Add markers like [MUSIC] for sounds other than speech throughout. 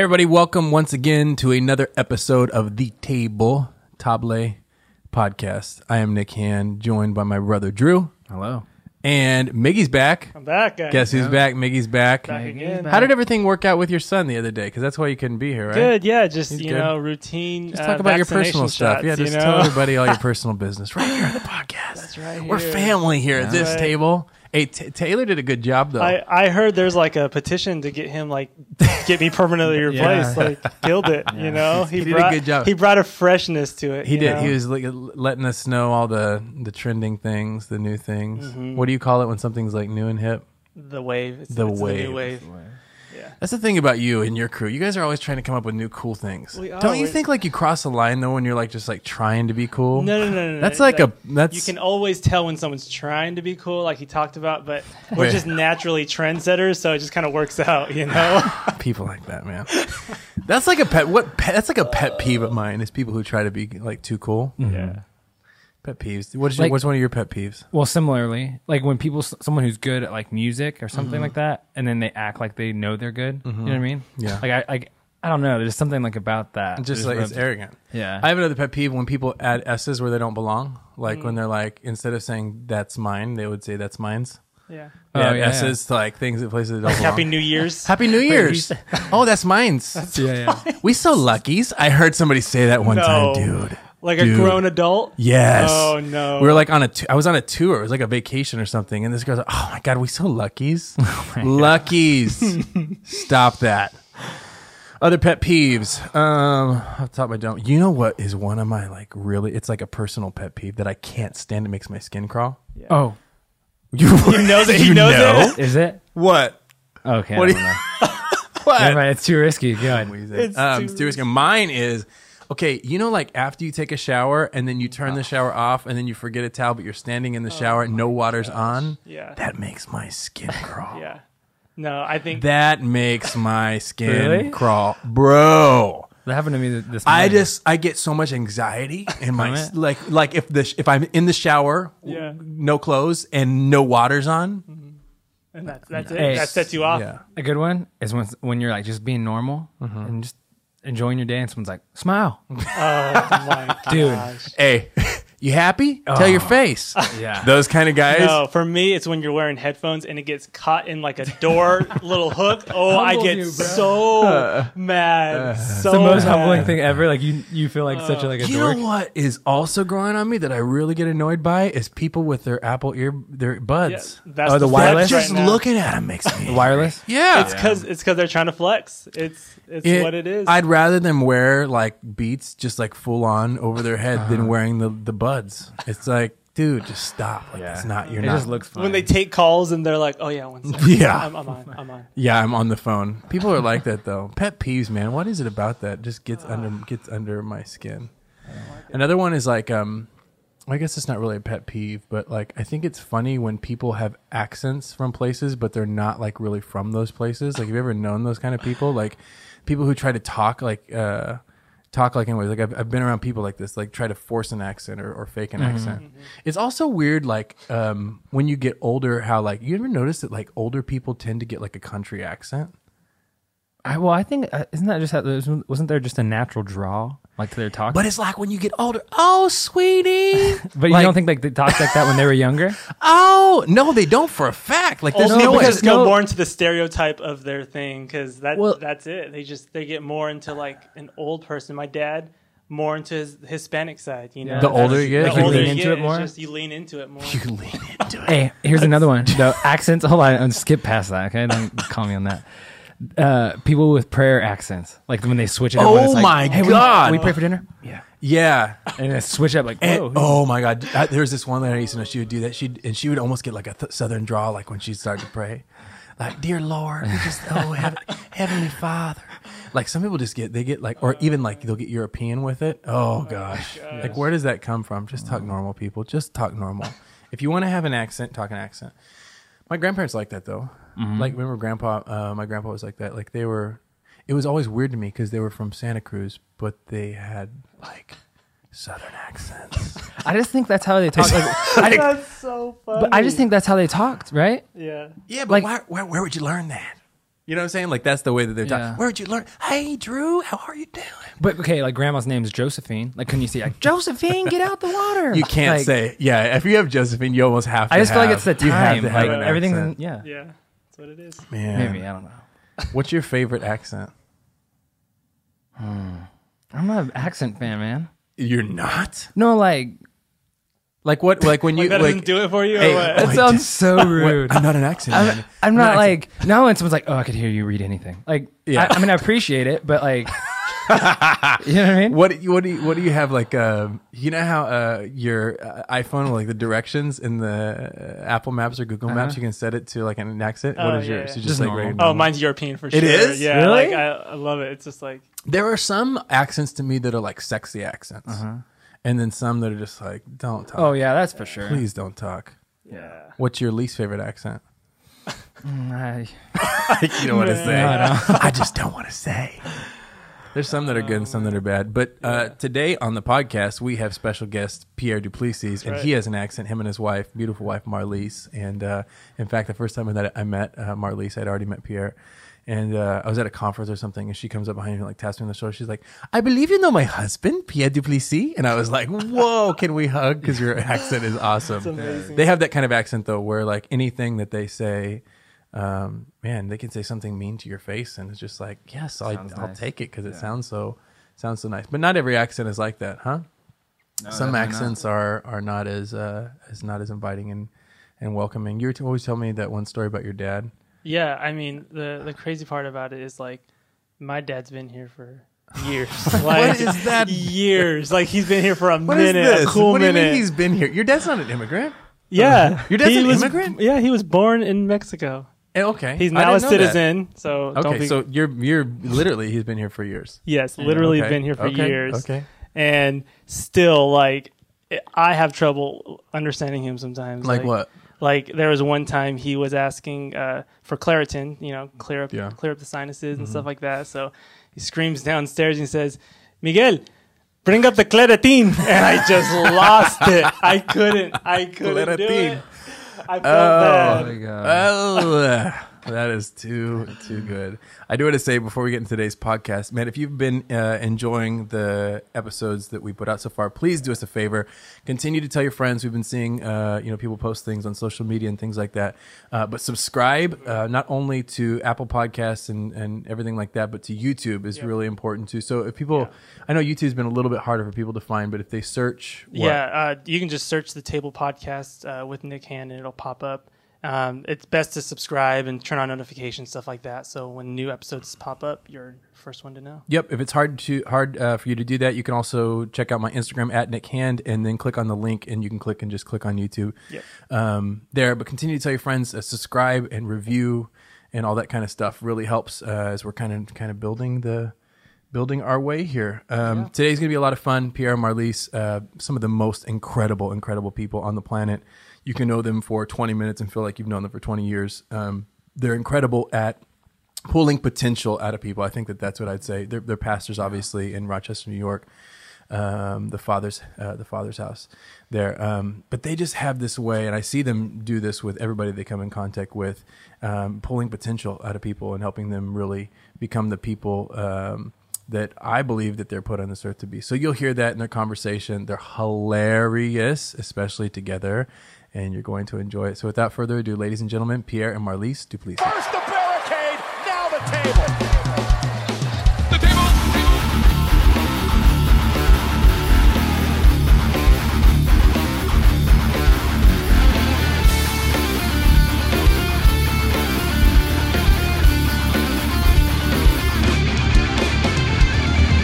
Hey, everybody, welcome once again to another episode of The Table Table podcast. I am Nick Hand, joined by my brother Drew. Hello. And Miggy's back. I'm back. Guys. Guess who's back? Miggy's back. Back again. How did everything work out with your son the other day? Because that's why you couldn't be here, right? Good. Yeah. Just He's you good. know, routine. Just uh, talk about your vaccination personal stuff. yeah, just you know? tell everybody all your [LAUGHS] personal business right here on the podcast. That's right We're here. family here at this Right. table. Hey, T- Taylor did a good job though. I, I heard there's like a petition to get him like get me permanently [LAUGHS] replaced. Yeah. Like killed it. You know, He did a good job. He brought a freshness to it. he you did. know? He was like, letting us know all the the trending things, the new things. Mm-hmm. What do you call it when something's like new and hip? the wave. It's, The it's a wave. new wave. Yeah. That's the thing about you and your crew. You guys are always trying to come up with new cool things. We are. Don't you We- think like you cross a line though when you're like just like trying to be cool? No, no, no, no. no. That's like a that's You can always tell when someone's trying to be cool, like he talked about, but [LAUGHS] we're Wait. just naturally trendsetters, so it just kind of works out, you know. [LAUGHS] people like that, man. that's like a pet. What pet, that's like a pet peeve of mine is people who try to be like too cool. Mm-hmm. yeah. Pet peeves. What's your, Like- what's one of your pet peeves? Well, similarly, like when people, someone who's good at like music or something Mm-hmm. like that, and then they act like they know they're good. You know what I mean? Yeah. Like I, like I don't know. There's something like about that. Just that like it's rubs- arrogant. Yeah. I have another pet peeve when people add s's where they don't belong. Like Mm. when they're like instead of saying that's mine, they would say that's mine's. Yeah. They Oh, add yeah, s's to like things at places that don't belong. Happy New Year's. Happy New Year's. oh, that's mine's. [LAUGHS] [LAUGHS] yeah, yeah. we so luckies. I heard somebody say that one No. time, dude. Like Dude. a grown adult. Yes. Oh no. We were like on a. T- I was on a tour. It was like a vacation or something. And this girl's like, "Oh my god, we so luckies, [LAUGHS] luckies." [LAUGHS] Stop that. Other pet peeves. Um, off the top of my dome. You know what is one of my like really? It's like a personal pet peeve that I can't stand. It makes my skin crawl. Yeah. Oh, You, [LAUGHS] knows it. He you knows know? is it? What? Okay. What I do don't you- know. What? Never mind, it's too risky. Good. It's um, too it's too risky. Mine is okay. You know, like after you take a shower and then you turn the shower off and then you forget a towel, but you're standing in the shower, no water's on. Yeah. That makes my skin [LAUGHS] crawl. Yeah. No, I think That makes my skin Really? crawl, bro. That happened to me th- this. I just I get so much anxiety in my like like if the if I'm in the shower, Yeah. no clothes and no water's on. and that's that's it. Hey. That sets you off. Yeah, a good one is when when you're like just being normal Mm-hmm. and just enjoying your day, and someone's like, "Smile, Oh my [LAUGHS] dude." gosh. hey, [LAUGHS] you happy? Tell your face. [LAUGHS] Yeah. Those kind of guys. No, for me, it's when you're wearing headphones and it gets caught in like a door [LAUGHS] little hook. Oh, I Humbles get you, bro. so mad. so It's the most mad. humbling thing ever. Like you, you feel like such a like a You dork. know what is also growing on me that I really get annoyed by is people with their Apple ear their buds. Yeah, that's Oh, the the wireless? flex Just now. looking at them makes me [LAUGHS] Wireless. Yeah, It's because it's because they're trying to flex. It's it's It- what it is. I'd rather them wear like beats just like full on over their head Uh-huh. than wearing the the buds. It's like, dude, just stop. Like it's not. You're it not. just looks fun. when they take calls and they're like, "Oh yeah, one second. [LAUGHS] Yeah. I'm, I'm on, I'm on." yeah, I'm on the phone. People are like that though. Pet peeves, man. What is it about that? Just gets under gets under my skin. Another one is like um. I guess it's not really a pet peeve, but like I think it's funny when people have accents from places, but they're not like really from those places. Like, have you ever known those kind of people? Like, people who try to talk like uh, talk like anyways. Like I've, I've been around people like this, like try to force an accent or, or fake an accent. It's also weird, like um, when you get older, how like you ever notice that like older people tend to get like a country accent. I, well, I think uh, isn't that just how, wasn't there just a natural draw like to their talk? But it's like when you get older, oh sweetie, [LAUGHS] But you like- don't think like they talked like that when they were younger? [LAUGHS] oh no, they don't for a fact. Like there's Also, no way. because go no- more into the stereotype of their thing because that Well- that's it. They just they get more into like an old person. My dad more into his Hispanic side. You know, The That's- older you get, the like you older lean into get, it more? Just you lean into it more. [LAUGHS] you lean into it. Hey, here's another one. The accents. Hold on, and skip past that. Okay, don't call me on that. Uh, people with prayer accents, like when they switch it. up when Oh it's like, my hey, God. We, pray for dinner. Yeah, Yeah. and then switch up like, And- oh my god! I, there was this one lady I used to know. She would do that. She and she would almost get like a th- southern drawl, like when she started to pray, like "Dear Lord," we just oh [LAUGHS] heaven, Heavenly Father. Like some people just get they get like, or even like they'll get European with it. Oh gosh, like where does that come from? Just talk normal, people. Just talk normal. If you want to have an accent, talk an accent. My grandparents like that though. Like remember grandpa? Uh, my grandpa was like that. Like they were. It was always weird to me because they were from Santa Cruz, but they had like southern accents. [LAUGHS] I just think that's how they talk. [LAUGHS] Like, I, That's so funny. but I just think that's how they talked, right? yeah. Yeah, but Like- why, where, where would you learn that? You know what I'm saying? Like that's the way that they're talking. Yeah. Where'd you learn? Hey, Drew, how are you doing? But okay, like grandma's name is Josephine. Like, couldn't you say like Josephine, get out the water? You can't Like, say yeah. If you have Josephine, you almost have to. I just feel like it's the time. you have time. to have Like an everything's accent. in, yeah. Yeah, that's what it is. Man, Maybe I don't know. What's your favorite accent? Hmm. I'm not an accent fan, man. You're not No, like like what? Like when [LAUGHS] you Like that like. doesn't do it for you, Hey, or what? That I sounds so [LAUGHS] rude. I'm not an accent. I'm, man. I'm not an like now when someone's like, "Oh, I could hear you read anything." Like, Yeah. I, I mean, I appreciate it, but like, [LAUGHS] [LAUGHS] you know what I mean? What do you, what do you, what do you have like um you know how uh your uh, iPhone like the directions in the uh, Apple Maps or Google Maps you can set it to like an accent what Oh, is yeah, yours yeah. You Just like normal. regular Oh, mine's European for sure. is? Yeah, Really? like I, I love it. It's just like there are some accents to me that are like sexy accents and then some that are just like don't talk Oh yeah, that's for sure. please don't talk yeah. what's your least favorite accent Mm, I- [LAUGHS] you don't want to [LAUGHS] say No, I I just don't want to say there's some that are good and some that are bad. But uh, today on the podcast, we have special guest Pierre Duplessis, and right. he has an accent. Him and his wife, beautiful wife Marlise. And uh, in fact, the first time that I met uh, Marlise, I'd already met Pierre. And uh, I was at a conference or something, and she comes up behind me, and, like taps me on the shoulder. She's like, "I believe you know my husband, Pierre Duplessis." And I was like, "Whoa, can we hug? Because your accent is [LAUGHS] awesome." They have that kind of accent though, where like anything that they say, um, man, they can say something mean to your face, and it's just like, yes, I, Sounds I'll nice. take it because it sounds so sounds so nice. But not every accent is like that, huh? Some definitely not. accents are are not as uh, as not as inviting and and welcoming. You were to always tell me that one story about your dad. Yeah, I mean the the crazy part about it is like my dad's been here for years. [LAUGHS] like, What is that? Years. Like he's been here for a What is minute, this? a cool what do you minute. mean he's been here? Your dad's not an immigrant. yeah, Your dad's He an was- immigrant? Yeah, he was born in Mexico. Eh, Okay, He's I now a didn't know that. citizen. So don't Okay, be, so you're you're literally he's been here for years. yes, literally Okay, been here for okay, years. Okay, and still like I have trouble understanding him sometimes. like what? Like there was one time he was asking uh, for Claritin, you know, clear up Yeah. Mm-hmm. clear up the sinuses and stuff like that. So he screams downstairs and says, "Miguel, bring up the Claritin," [LAUGHS] and I just lost it. I couldn't. I couldn't do Claritin. It. I felt Oh. bad. my God. Oh, that is too too good. I do want to say before we get into today's podcast, man, if you've been uh, enjoying the episodes that we put out so far, please do us a favor. Continue to tell your friends. We've been seeing, uh, you know, people post things on social media and things like that. Uh, but subscribe uh, not only to Apple Podcasts and, and everything like that, but to YouTube is really important too. So if people, I know YouTube's been a little bit harder for people to find, but if they search, what? Yeah, uh, you can just search the Table Podcast uh, with Nick Hand, and it'll pop up. Um, it's best to subscribe and turn on notifications, stuff like that. So when new episodes pop up, you're first one to know. Yep. If it's hard to hard uh, for you to do that, you can also check out my Instagram at Nick Hand, and then click on the link, and you can click and just click on YouTube Yep. um, there. But continue to tell your friends, uh, subscribe and review, and all that kind of stuff really helps uh, as we're kind of kind of building the building our way here. Um, Today's gonna be a lot of fun. Pierre and Marlise, uh, some of the most incredible, incredible people on the planet. You can know them for 20 minutes and feel like you've known them for 20 years. Um, they're incredible at pulling potential out of people. I think that that's what I'd say. They're, they're pastors, obviously, in Rochester, New York, um, the father's uh, the father's house there. Um, but they just have this way, and I see them do this with everybody they come in contact with, um, pulling potential out of people and helping them really become the people. Um, that I believe that they're put on this earth to be. So you'll hear that in their conversation. They're hilarious, especially together, and you're going to enjoy it. So without further ado, ladies and gentlemen, Pierre and Marlise Duplessis. First the barricade, now the table. The table.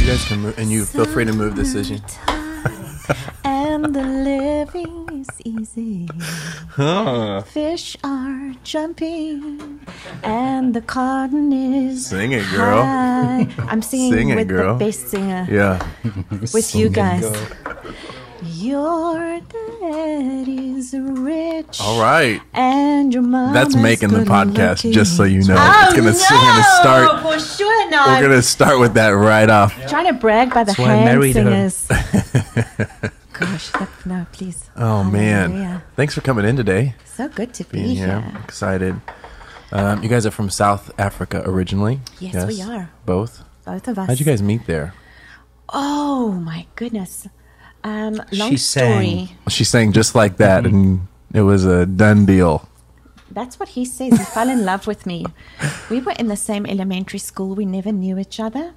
You guys can move, and you feel free to move this decision. [LAUGHS] [LAUGHS] and the living is easy. Fish are jumping, and the cotton is Sing it, girl. high. I'm singing Sing it, with girl. the bass singer, Yeah. with you guys. Your daddy's rich, All right. and your mom. That's making the podcast, just so you know. Oh, it's gonna, no, we're gonna start. For sure not. We're gonna start with that right off. trying to brag by the That's why I hand married her. singers. [LAUGHS] Gosh, that, no, please. Oh man, thanks for coming in today. So good to be Being here, here. excited. Um, you guys are from South Africa originally. Yes, we are. Both. Both of us. How'd you guys meet there? Oh my goodness. Um, long She story. sang. She sang just like that, and it was a done deal. That's what he says. He fell in love with me. We were in the same elementary school. We never knew each other.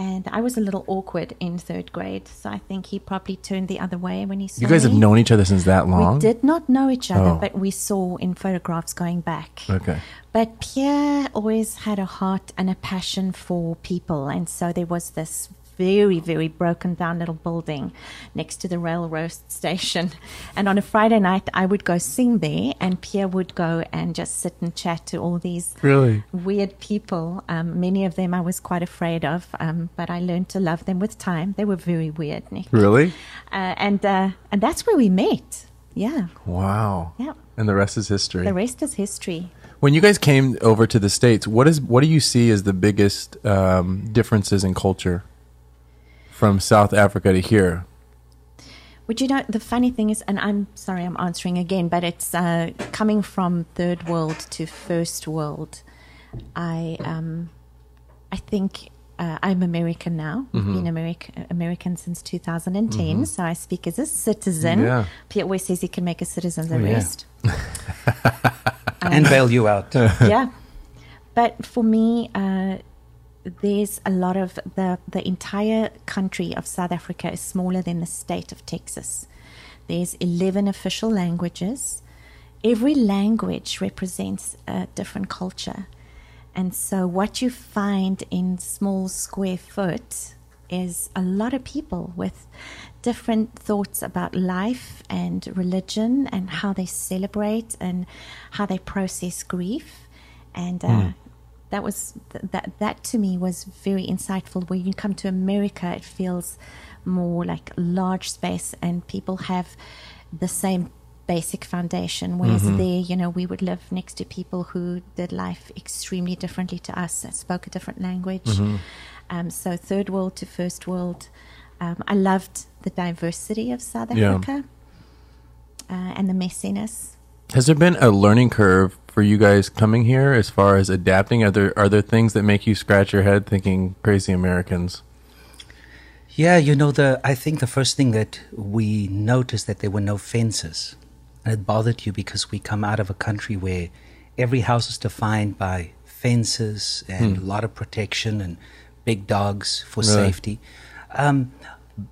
And I was a little awkward in third grade, so I think he probably turned the other way when he saw You guys have known each other since that long. We did not know each other, Oh. but we saw in photographs going back. Okay. But Pierre always had a heart and a passion for people. And so there was this very, very broken down little building next to the railroad station. [LAUGHS] And on a Friday night, I would go sing there, and Pierre would go and just sit and chat to all these Really? weird people. Um, many of them I was quite afraid of, um, but I learned to love them with time. They were very weird, Nick. Really? Uh, and, uh, and that's where we met. Yeah. Wow. Yeah. And the rest is history. The rest is history. When you guys came over to the states, what is what do you see as the biggest um, differences in culture from South Africa to here? Would you know the funny thing is, and I'm sorry, I'm answering again, but it's uh, coming from third world to first world. I um, I think uh, I'm American now. I've been American American since 2010, so I speak as a citizen. Yeah. Pierre always says he can make a citizen's Oh, yeah. arrest. [LAUGHS] and bail you out. [LAUGHS] yeah. But for me, uh, there's a lot of the the entire country of South Africa is smaller than the state of Texas. There's 11 official languages. Every language represents a different culture. And so what you find in small square foot is a lot of people with different thoughts about life and religion and how they celebrate and how they process grief. And uh, that was th- that that to me was very insightful. when you come to America, it feels more like large space, and people have the same basic foundation. Whereas there, you know, we would live next to people who did life extremely differently to us, spoke a different language. Um, so third world to first world. Um, I loved the diversity of South Yeah. Africa uh, and the messiness. Has there been a learning curve for you guys coming here as far as adapting? Are there are there things that make you scratch your head thinking crazy Americans? Yeah, you know the. I think the first thing that we noticed that there were no fences, and it bothered you because we come out of a country where every house is defined by fences and a lot of protection and big dogs for Really? safety. Um,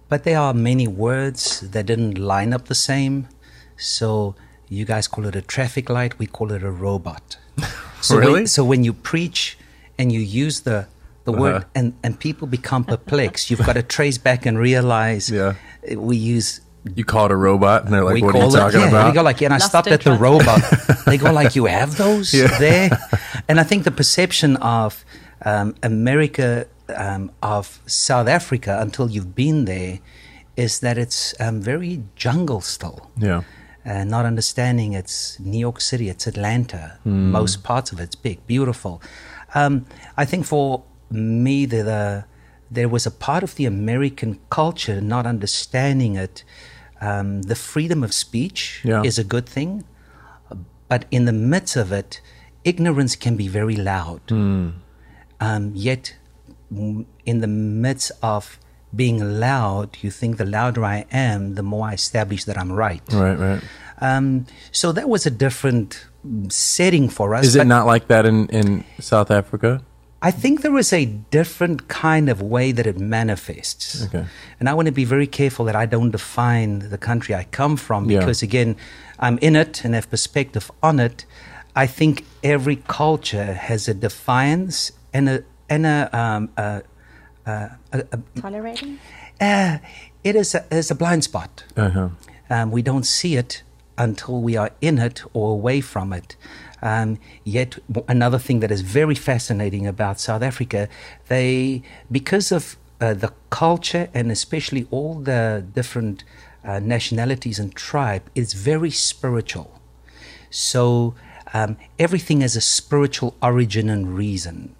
but there are many words that didn't line up the same. So you guys call it a traffic light, we call it a robot. [LAUGHS] So Really? When, so when you preach and you use the the Uh-huh. word and, and people become perplexed, you've got to trace back and realize Yeah. we use You call it a robot, and they're like, we "What are you call it, talking yeah, about?" We go like, yeah, and I Lost stopped at the robot. [LAUGHS] they go like, you have those Yeah. there? And I think the perception of um, America, um, of South Africa, until you've been there, is that it's um, very jungle still. yeah, Uh, not understanding it's New York City, it's Atlanta. Most parts of it's big, beautiful. Um, I think for me, the, the there was a part of the American culture not understanding it. Um, the freedom of speech Yeah. is a good thing, but in the midst of it, ignorance can be very loud. Um, yet, mm, in the midst of being loud, you think the louder I am, the more I establish that I'm right. right, right. Um, so that was a different setting for us. Is it not like that in in South Africa? I think there is a different kind of way that it manifests. Okay. And I want to be very careful that I don't define the country I come from Yeah. because, again, I'm in it and have perspective on it. I think every culture has a defiance and a, and a, um, a, a, a, a Tolerating? uh, it is a, is a blind spot. Uh huh. Um, we don't see it until we are in it or away from it. Um, yet, another thing that is very fascinating about South Africa, they, because of uh, the culture and especially all the different uh, nationalities and tribe, is very spiritual. So um, everything has a spiritual origin and reason.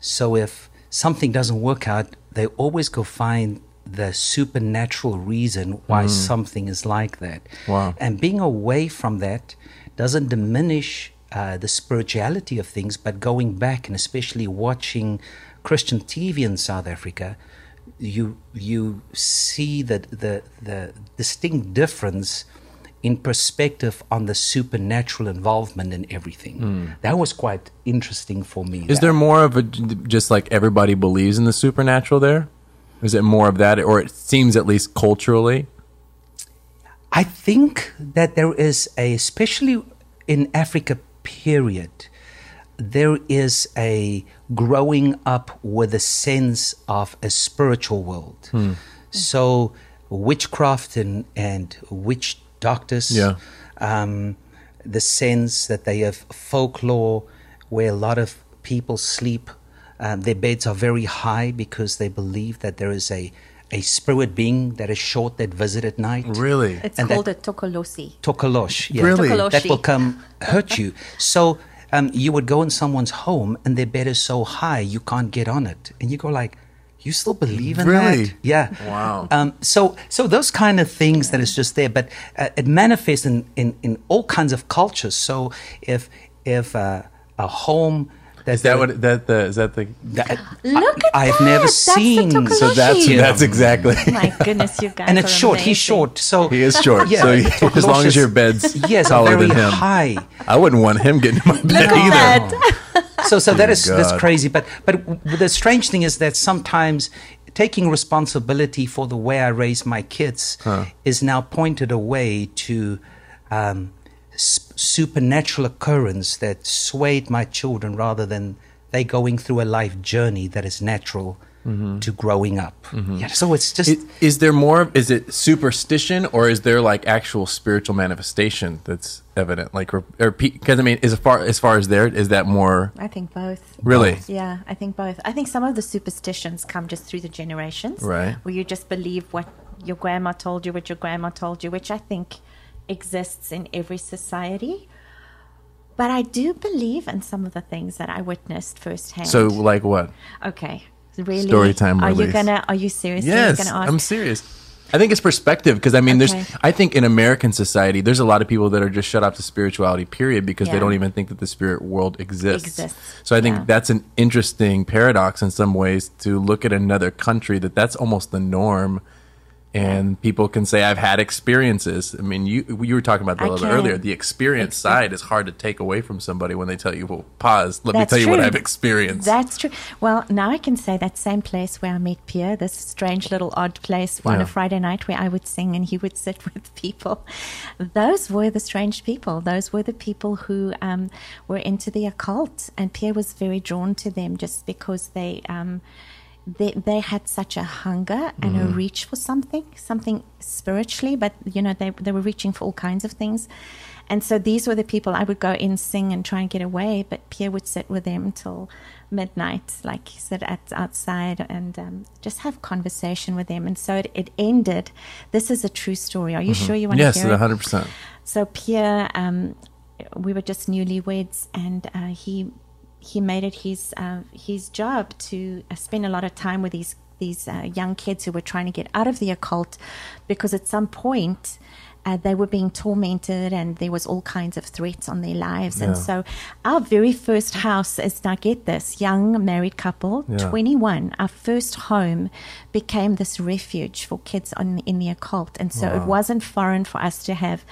So if something doesn't work out, they always go find the supernatural reason why something is like that. Wow. And being away from that doesn't diminish uh, the spirituality of things, but going back and especially watching Christian TV in South Africa, you you see that the the distinct difference in perspective on the supernatural involvement in everything. Hmm. That was quite interesting for me. Is that- there more of a just like everybody believes in the supernatural there? Is it more of that, or it seems at least culturally? I think that there is a, especially in Africa, period, there is a growing up with a sense of a spiritual world. Hmm. So, witchcraft and, and witch doctors, Yeah. um, the sense that they have folklore where a lot of people sleep. Um, their beds are very high because they believe that there is a, a spirit being that is short that visit at night. Really? It's And called that- a tokolosi. Tokolosh. Yeah. Really? Tokoloshe. That will come hurt you. So um, you would go in someone's home and their bed is so high you can't get on it, and you go like, "You still believe in Really? that?" Yeah. Wow. Um, so so those kind of things that is just there, but uh, it manifests in, in in all kinds of cultures. So if if uh, a home Is that what that the is that the? that, Look at I, have that. never That's seen. Tokoloshe. So that's Yeah. that's exactly. [LAUGHS] My goodness, you guys. and it's are short. He's short. So He is short, Yeah. so he- as long as your bed's [LAUGHS] yes, taller very than him, high. I wouldn't want him getting in my bed Look at either. that. [LAUGHS] so so that is that's God. crazy but but the strange thing is that sometimes taking responsibility for the way i raise my kids is now pointed away to um, s- supernatural occurrence that swayed my children rather than they going through a life journey that is natural mm-hmm. to growing up mm-hmm. yeah so it's just Is, is there more? Is it superstition, or is there like actual spiritual manifestation that's evident? Like, or because I mean, as far as far as there is that more I think both. really? Yeah, I think both. I think some of the superstitions come just through the generations. Right. Where you just believe what your grandma told you, what your grandma told you, which I think exists in every society. But I do believe in some of the things that I witnessed firsthand. So, like what? okay. Really? Story time Are you gonna are you serious? Yes? I'm serious. I think it's perspective because I mean, Okay. there's. I think in American society, there's a lot of people that are just shut off to spirituality, period, because they don't even think that the spirit world exists. Exists, So I think yeah. that's an interesting paradox in some ways to look at another country that that's almost the norm. And people can say, "I've had experiences." I mean, you you were talking about that I a little bit earlier. The experience side is hard to take away from somebody when they tell you, "Well, pause. Let me That's tell you what. I've experienced." That's true. Well, now I can say that same place where I met Pierre, this strange little odd place on a Friday night where I would sing and he would sit [LAUGHS] with people. Those were the strange people. Those were the people who um, were into the occult, and Pierre was very drawn to them just because they. Um, they, they had such a hunger and Mm-hmm. a reach for something, something spiritually, but you know, they, they were reaching for all kinds of things. And so these were the people I would go in, sing, and try and get away. But Pierre would sit with them till midnight, like he said, at outside, and um, just have conversation with them. And so it, it ended. This is a true story. Are you sure you want Mm-hmm. yes, to hear it? Yes, hundred percent. So Pierre, um, we were just newlyweds, and uh, he he made it his uh, his job to uh, spend a lot of time with these these uh, young kids who were trying to get out of the occult, because at some point. Uh, they were being tormented, and there was all kinds of threats on their lives. And so, our very first house is now get this young married couple, Yeah. 21. Our first home became this refuge for kids on in the occult, and so it wasn't foreign for us to have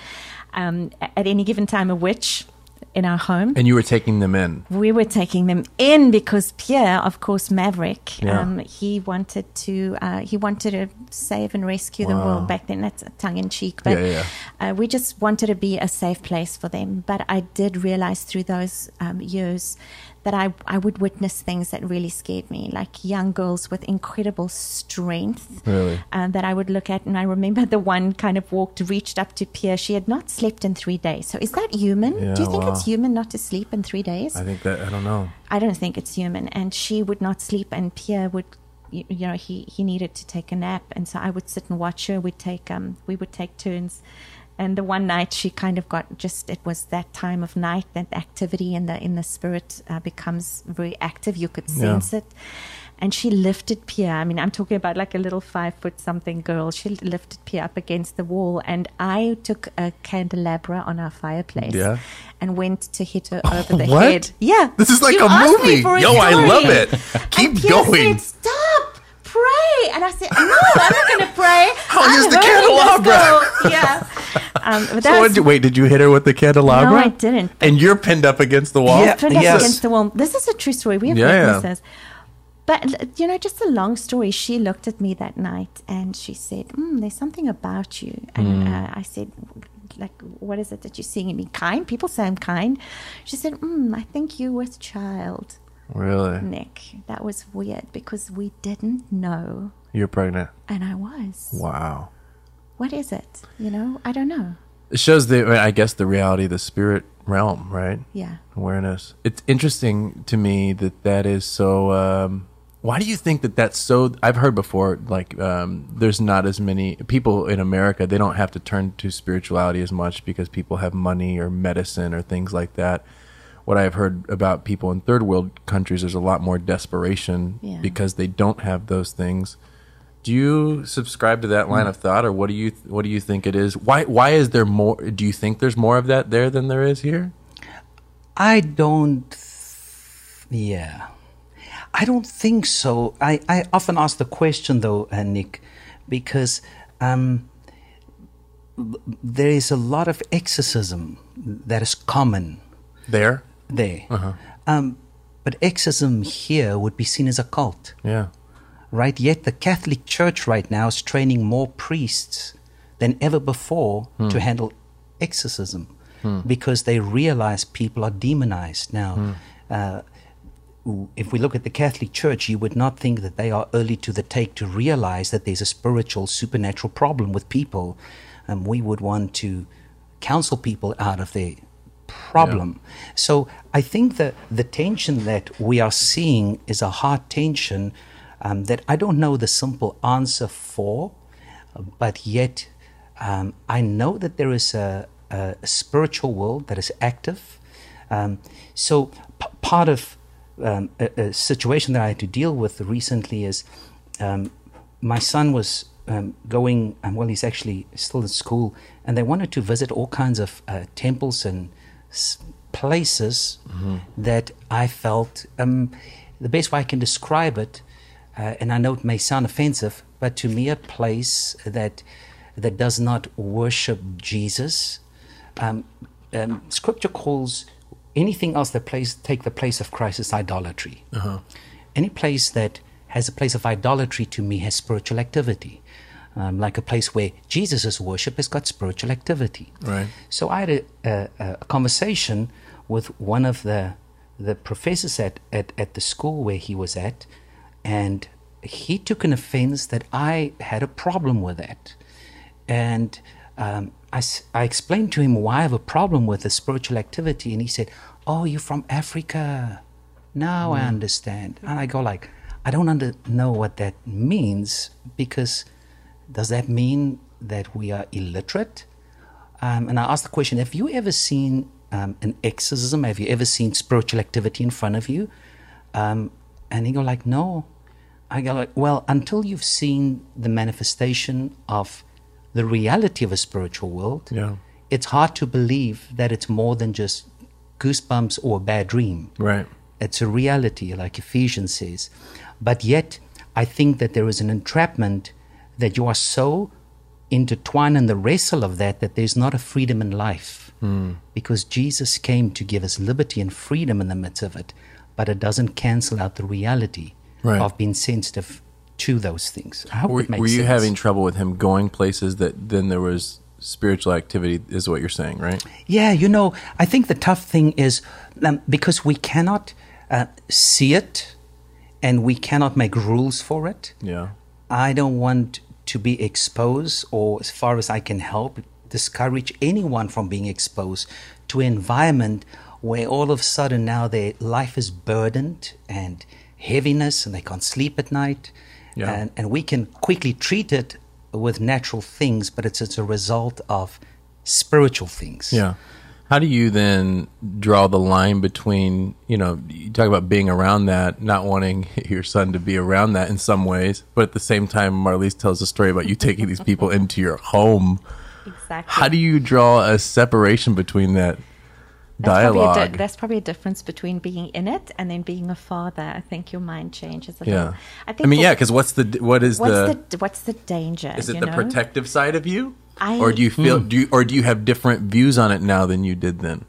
um, at any given time a witch in our home. And you were taking them in. we were taking them in because Pierre, of course, Maverick, Yeah. um, he wanted to uh, he wanted to save and rescue the world back then. That's tongue in cheek, but Yeah, yeah, Uh, we just wanted to be a safe place for them. But I did realize through those um, years that I I would witness things that really scared me, like young girls with incredible strength Really? uh, that I would look at. And I remember the one kind of walked, reached up to Pierre. She had not slept in three days. So is that human? Yeah, Do you think wow. it's human not to sleep in three days? I think that I don't know. I don't think it's human. And she would not sleep, and Pierre would, you, you know, he, he needed to take a nap, and so I would sit and watch her. We'd take um we would take turns, and the one night she kind of got just it was that time of night that activity in the in the spirit uh, becomes very active. You could Yeah. sense it. And she lifted Pierre. I mean, I'm talking about like a little five foot something girl. She lifted Pierre up against the wall, and I took a candelabra on our fireplace Yeah. and went to hit her [LAUGHS] over the What? head. Yeah, This is like You a movie. Yo, I love it. Keep going. Said, Stop, pray. And I said, No, I'm not going [LAUGHS] to pray. I'm is the candelabra? girl." Yeah. Um, but So did- wait, did you hit her with the candelabra? No, I didn't. And you're pinned up against the wall. Yeah. pinned up against the wall. This is a true story. We have Yeah, yeah. witnesses. But you know, just a long story. She looked at me that night and she said, mm, "There's something about you." And uh, I said, "Like, what is it that you're seeing in me? Kind? People say I'm kind." She said, mm, "I think you with child, Really? Nick." That was weird because we didn't know, You're pregnant. and I was. Wow. What is it? You know, I don't know. It shows the, I guess, the reality of the spirit realm, right? Yeah. Awareness. It's interesting to me that that is so. Um, why do you think that that's so? I've heard before, like, um, there's not as many people in America. They don't have to turn to spirituality as much because people have money or medicine or things like that. What I've heard about people in third world countries, there's a lot more desperation Yeah. because they don't have those things. Do you subscribe to that line of thought, or what do you what do you think it is? Why why is there more? Do you think there's more of that there than there is here? I don't. Yeah. I don't think so. I, I often ask the question, though, uh, Nick, because um, there is a lot of exorcism that is common There, there. Um, but exorcism here would be seen as a cult, yeah, right? Yet the Catholic Church right now is training more priests than ever before to handle exorcism because they realize people are demonized now. Uh, if we look at the Catholic Church, you would not think that they are early to the take to realize that there's a spiritual, supernatural problem with people. Um, we would want to counsel people out of their problem. So I think that the tension that we are seeing is a hard tension um, that I don't know the simple answer for, but yet um, I know that there is a, a spiritual world that is active. Um, so p- part of um, a, a situation that I had to deal with recently is um, my son was um, going, um, well, he's actually still in school, and they wanted to visit all kinds of uh, temples and places that I felt um, the best way I can describe it, uh, and I know it may sound offensive, but to me, a place that that does not worship Jesus. Um, um, scripture calls anything else that place take the place of Christ is idolatry. Any place that has a place of idolatry to me has spiritual activity. Um, like a place where Jesus worship has got spiritual activity. Right. So I had a, a, a conversation with one of the the professors at, at, at the school where he was at, and he took an offense that I had a problem with that. And um, I, I explained to him why I have a problem with the spiritual activity, and he said, "Oh, you're from Africa. Now I understand." And I go like, "I don't under, know what that means because does that mean that we are illiterate?" Um, and I asked the question: Have you ever seen um, an exorcism? Have you ever seen spiritual activity in front of you? Um, and he go like, "No." I go like, "Well, until you've seen the manifestation of the reality of a spiritual world, Yeah. it's hard to believe that it's more than just goosebumps or a bad dream. right. It's a reality, like Ephesians says. But yet, I think that there is an entrapment that you are so intertwined in the wrestle of that that there's not a freedom in life. Because Jesus came to give us liberty and freedom in the midst of it, but it doesn't cancel out the reality Right. of being sensitive to those things. I hope Were, it makes were you sense. having trouble with him going places that then there was spiritual activity? Is what you're saying, right? Yeah, you know, I think the tough thing is um, because we cannot uh, see it and we cannot make rules for it. Yeah. I don't want to be exposed, or as far as I can help, discourage anyone from being exposed to an environment where all of a sudden now their life is burdened and heaviness and they can't sleep at night. Yeah. And, and we can quickly treat it with natural things, but it's, it's a result of spiritual things. Yeah. How do you then draw the line between, you know, you talk about being around that, not wanting [LAUGHS] your son to be around that in some ways, but at the same time, Marlise tells a story about you taking these people into your home. Exactly. How do you draw a separation between that That's probably, dialogue? di- that's probably a difference between being in it and then being a father. I think your mind changes a yeah. little. I think. I, mean, yeah, because what's the, what is what's the, the, what's the danger? is it the know? protective side of you? I- or do you feel, do you, or do you have different views on it now than you did then?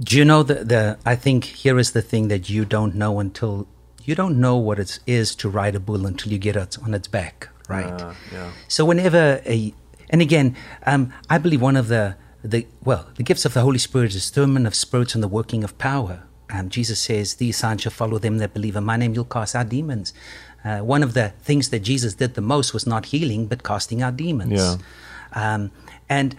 Do you know the, the I think here is the thing that you don't know until you don't know what it is to ride a bull until you get it on its back, right? Uh, yeah. So whenever a and again, um, I believe one of the the well, the gifts of the Holy Spirit is discernment of spirits and the working of power. Um, Jesus says, "These signs shall follow them that believe in my name. You'll cast out demons." Uh, one of the things that Jesus did the most was not healing, but casting out demons. Yeah. Um, and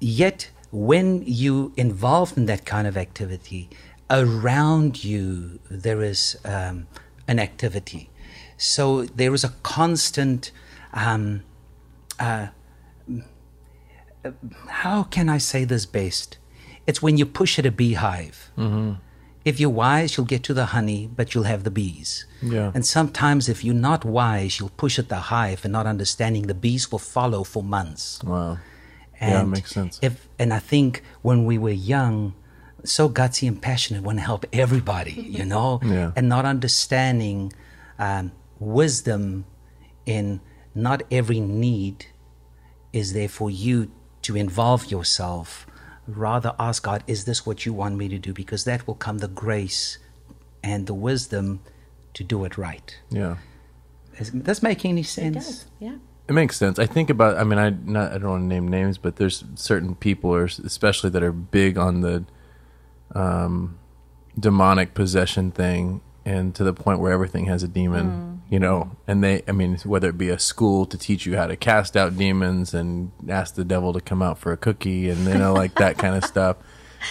yet, when you involved in that kind of activity, around you there is um, an activity. So there is a constant. Um, uh, how can I say this best? It's when you push at a beehive. Mm-hmm. If you're wise, you'll get to the honey, but you'll have the bees. Yeah. And sometimes, if you're not wise, you'll push at the hive and not understanding the bees will follow for months. Wow. And Yeah, makes sense. If and I think when we were young, so gutsy and passionate, want to help everybody, you know, [LAUGHS] Yeah. and not understanding um, wisdom in not every need is there for you to involve yourself. Rather, ask God, is this what you want me to do? Because that will come the grace and the wisdom to do it right. Yeah. Is, does this make any It sense? does. Yeah. It makes sense. I think about. I mean, I not. I don't want to name names, but there's certain people, or especially that are big on the um, demonic possession thing, and to the point where everything has a demon. Mm. You know, and they. I mean, whether it be a school to teach you how to cast out demons and ask the devil to come out for a cookie, and you know, like that kind of [LAUGHS] stuff.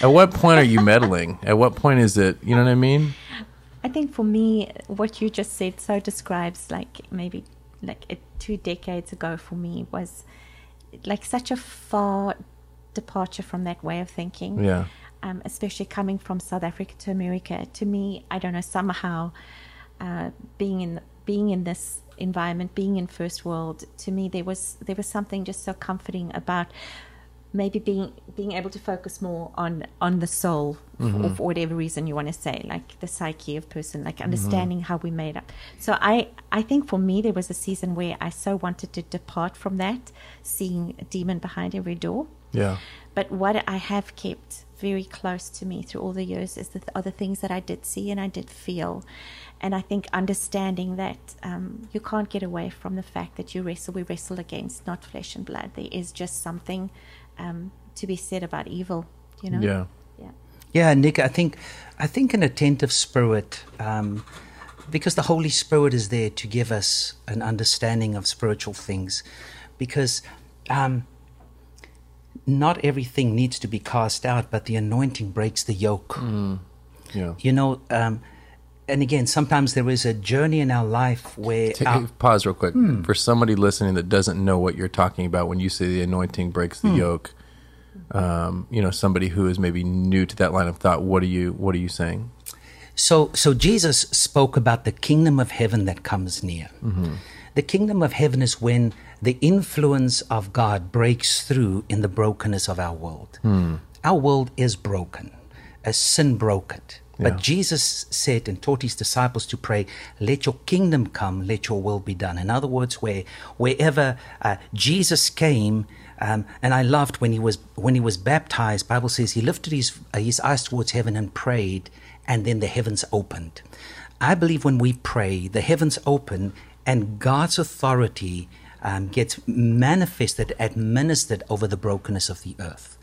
At what point are you meddling? At what point is it? You know what I mean? I think for me, what you just said so describes like maybe like it, two decades ago for me was like such a far departure from that way of thinking. Yeah. Um, especially coming from South Africa to America. To me, I don't know somehow uh, being in being in this environment, being in first world. To me, there was there was something just so comforting about maybe being being able to focus more on on the soul Mm-hmm. for, for whatever reason you want to say like the psyche of person like understanding how we made up so i i think for me there was a season where i so wanted to depart from that seeing a demon behind every door Yeah. But what I have kept very close to me through all the years is the are the things that I did see and I did feel, and I think understanding that um, you can't get away from the fact that you wrestle. We wrestle against not flesh and blood. There is just something um, to be said about evil. You know. Yeah. Yeah. Yeah, Nick, I think I think an attentive spirit, um, because the Holy Spirit is there to give us an understanding of spiritual things, because um, not everything needs to be cast out, but the anointing breaks the yoke. Yeah. You know, um, and again, sometimes there is a journey in our life where Take, our- pause real quick Hmm. for somebody listening that doesn't know what you're talking about when you say the anointing breaks the Hmm. yoke. Um, you know, somebody who is maybe new to that line of thought. What are you? What are you saying? So, so Jesus spoke about the kingdom of heaven that comes near. The kingdom of heaven is when the influence of God breaks through in the brokenness of our world. Our world is broken, as sin broke it. But Yeah. Jesus said and taught his disciples to pray, "Let your kingdom come, let your will be done." In other words, where wherever uh, Jesus came, um, and I loved when he was when he was baptized. Bible says he lifted his uh, his eyes towards heaven and prayed, and then the heavens opened. I believe when we pray, the heavens open, and God's authority um, gets manifested, administered over the brokenness of the earth.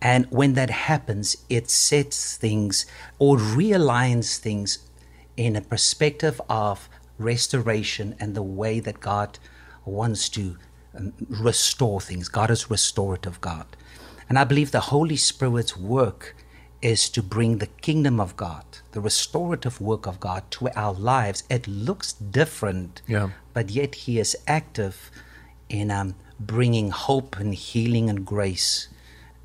And when that happens, it sets things or realigns things in a perspective of restoration and the way that God wants to um, restore things. God is restorative God. And I believe the Holy Spirit's work is to bring the kingdom of God, the restorative work of God to our lives. It looks different, Yeah. But yet He is active in um, bringing hope and healing and grace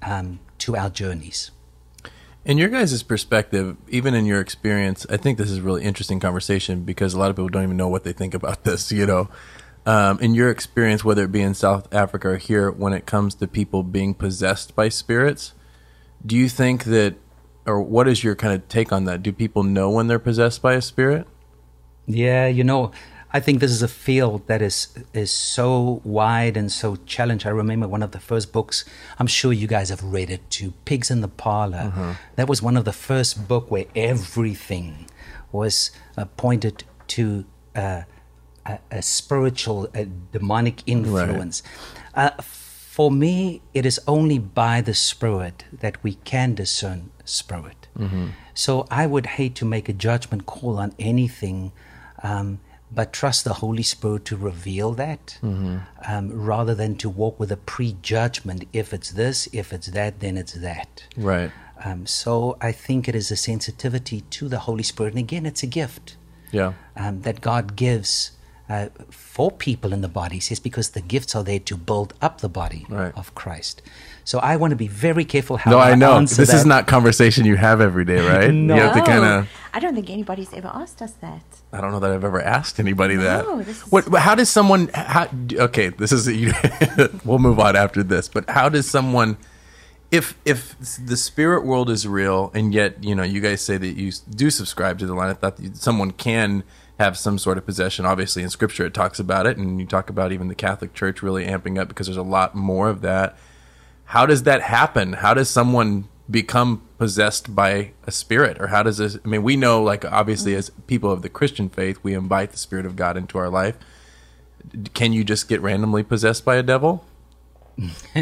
um, to our journeys. In your guys' perspective, even in your experience, I think this is a really interesting conversation because a lot of people don't even know what they think about [LAUGHS] this, you know. Um, in your experience, whether it be in South Africa or here, when it comes to people being possessed by spirits, do you think that, or what is your kind of take on that? Do people know when they're possessed by a spirit? Yeah, you know, I think this is a field that is is so wide and so challenged. I remember one of the first books. I'm sure you guys have read it too. Pigs in the Parlor. That was one of the first book where everything was uh, pointed to uh, a, a spiritual, a demonic influence. Uh, for me, it is only by the Spirit that we can discern spirit. So I would hate to make a judgment call on anything, um, but trust the Holy Spirit to reveal that um, rather than to walk with a prejudgment. If it's this, if it's that, then it's that. Right. Um, so I think it is a sensitivity to the Holy Spirit. And again, it's a gift Yeah. um, that God gives uh, for people in the body. He says because the gifts are there to build up the body Right. of Christ. So I want to be very careful how to do that. No, I know. answer This is not conversation you have every day, right? No. You have to kind of. I don't think anybody's ever asked us that. I don't know that I've ever asked anybody that. No, this is- What? How does someone? How, okay, this is. [LAUGHS] We'll move on after this. But how does someone? If if the spirit world is real, and yet you know you guys say that you do subscribe to the line of thought that someone can have some sort of possession. Obviously, in Scripture it talks about it, and you talk about even the Catholic Church really amping up because there's a lot more of that. How does that happen? How does someone become possessed by a spirit? Or how does this i mean we know like obviously mm-hmm. as people of the christian faith we invite the spirit of god into our life. Can you just get randomly possessed by a devil [LAUGHS]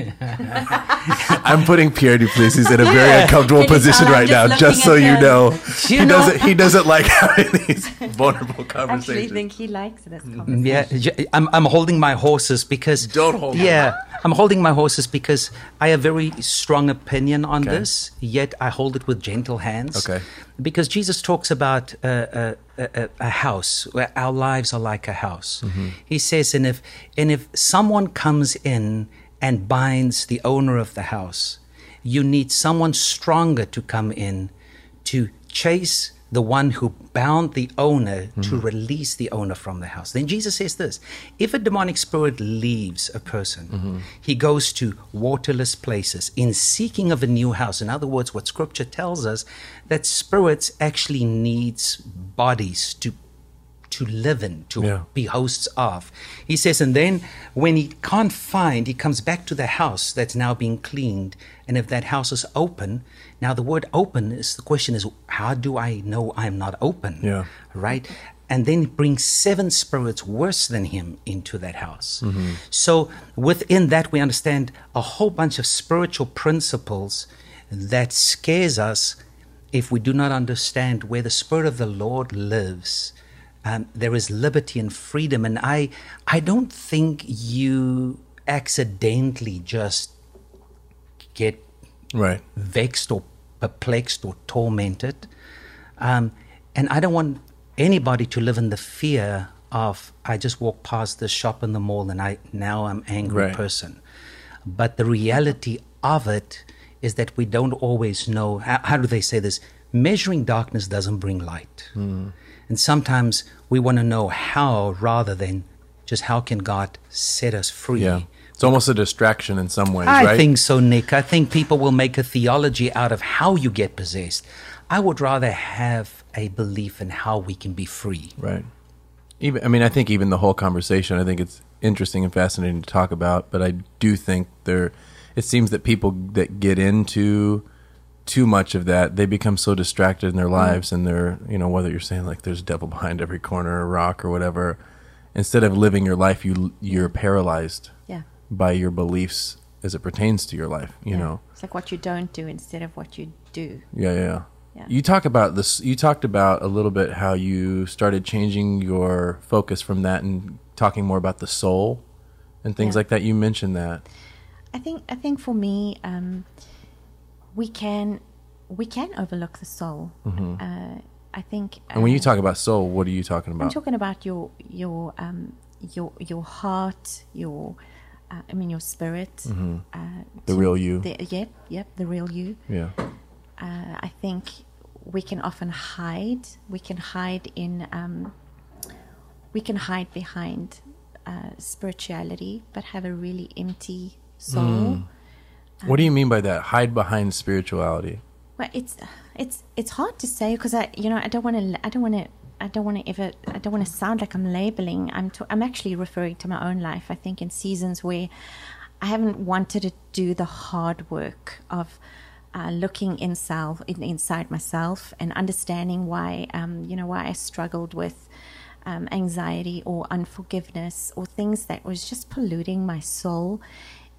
I'm putting Pierre Duplessis in a very Yeah. uncomfortable position right just now, just so you know. You he know- doesn't he doesn't [LAUGHS] like having these vulnerable I actually think he likes this conversation. Yeah, conversation. j- I'm, I'm holding my horses because Don't hold them. Yeah, I'm holding my horses because I have very strong opinion on Okay. this. Yet I hold it with gentle hands. Okay. Because Jesus talks about uh, a, a, a house. Where our lives are like a house. Mm-hmm. He says, and if and if someone comes in and binds the owner of the house, you need someone stronger to come in to chase the one who bound the owner to mm-hmm. release the owner from the house. Then Jesus says this if a demonic spirit leaves a person, mm-hmm. he goes to waterless places in seeking of a new house. In other words, what scripture tells us that spirits actually needs bodies to to live in, to Yeah. be hosts of. He says, and then when he can't find, he comes back to the house that's now being cleaned. And if that house is open, now the word open is the question is, how do I know I'm not open? Yeah. Right? And then he brings seven spirits worse than him into that house. Mm-hmm. So within that, we understand a whole bunch of spiritual principles that scares us if we do not understand where the Spirit of the Lord lives um, there is liberty and freedom. And I, I don't think you accidentally just get Right. vexed or perplexed or tormented. Um, and I don't want anybody to live in the fear of I just walked past this shop in the mall and I now I'm angry Right. person. But the reality of it is that we don't always know. How, how do they say this? Measuring darkness doesn't bring light. And sometimes we want to know how rather than just how can God set us free. Yeah. It's almost a distraction in some ways, I right? think so, Nick. I think people will make a theology out of how you get possessed. I would rather have a belief in how we can be free. Right. Even I mean, I think even the whole conversation, I think it's interesting and fascinating to talk about. But I do think there, it seems that people that get into too much of that, they become so distracted in their lives, and they're you know whether you're saying like there's devil behind every corner, a rock or whatever. Instead of living your life, you you're paralyzed Yeah. by your beliefs as it pertains to your life. You yeah. know. It's like what you don't do instead of what you do. Yeah, yeah. Yeah. You talk about this. You talked about a little bit how you started changing your focus from that and talking more about the soul and things Yeah. like that. You mentioned that. I think I think for me, um, we can we can overlook the soul. Uh, I think. Mm-hmm. And when you uh, talk about soul, what are you talking about? I'm talking about your your um, your your heart, your uh, I mean, your spirit. Mm-hmm. Uh, The real you. The, yep, yep, the real you. Yeah. Uh, I think we can often hide. We can hide in. Um, we can hide behind uh, spirituality, but have a really empty soul. Mm. What do you mean by that? Hide behind spirituality. Well, it's it's it's hard to say because I you know I don't want to I don't want to I don't want to ever I don't want to sound like I'm labeling. I'm to, I'm actually referring to my own life. I think in seasons where I haven't wanted to do the hard work of uh, looking inside in, inside myself and understanding why um, you know why I struggled with um, anxiety or unforgiveness or things that was just polluting my soul.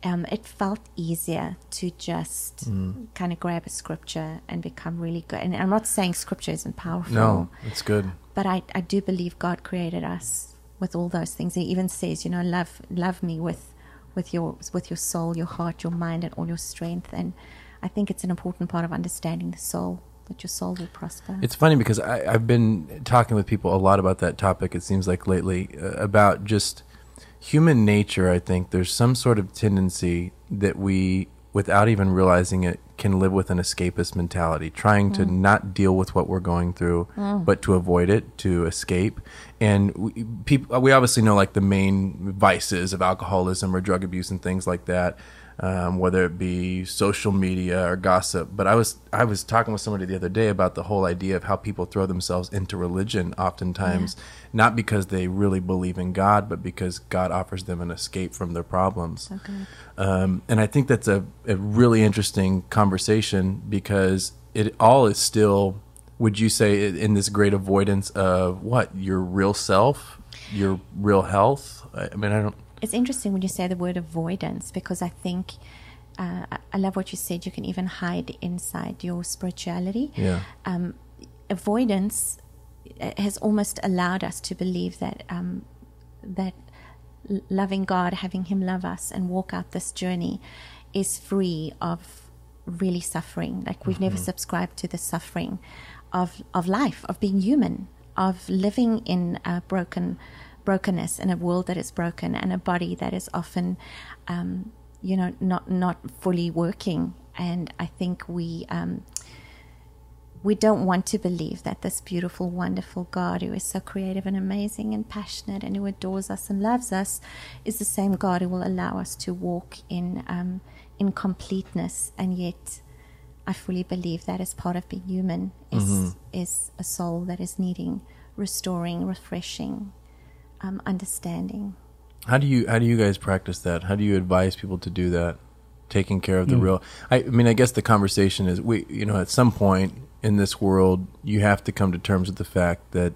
Um, it felt easier to just kind of grab a scripture and become really good. And I'm not saying scripture isn't powerful. No, it's good. But I, I do believe God created us with all those things. He even says, you know, love love me with with your with your soul, your heart, your mind, and all your strength. And I think it's an important part of understanding the soul that your soul will prosper. It's funny because I, I've been talking with people a lot about that topic. It seems like lately uh, about just human nature. I think there's some sort of tendency that we, without even realizing it, can live with an escapist mentality, trying to mm. not deal with what we're going through, mm. but to avoid it, to escape. And we, people, we obviously know like the main vices of alcoholism or drug abuse and things like that um, whether it be social media or gossip. But I was I was talking with somebody the other day about the whole idea of how people throw themselves into religion, oftentimes not because they really believe in God, but because God offers them an escape from their problems. Um, and I think that's a, a really interesting conversation because it all is still. Would you say in this great avoidance of what your real self, your real health? I I mean, I don't. It's interesting when you say the word avoidance because I think uh, I- love what you said. You can even hide inside your spirituality. Yeah. Um, avoidance uh, has almost allowed us to believe that um, that loving God, having Him love us, and walk out this journey is free of really suffering. Like we've never subscribed to the suffering of of life, of being human, of living in a broken brokenness in a world that is broken and a body that is often, um, you know, not not fully working. And I think we. Um, we don't want to believe that this beautiful, wonderful God, who is so creative and amazing and passionate and who adores us and loves us, is the same God who will allow us to walk in um, in completeness. And yet, I fully believe that as part of being human is is a soul that is needing restoring, refreshing, um, understanding. How do you how do you guys practice that? How do you advise people to do that? Taking care of the real. I, I mean, I guess the conversation is we. You know, at some point in this world, you have to come to terms with the fact that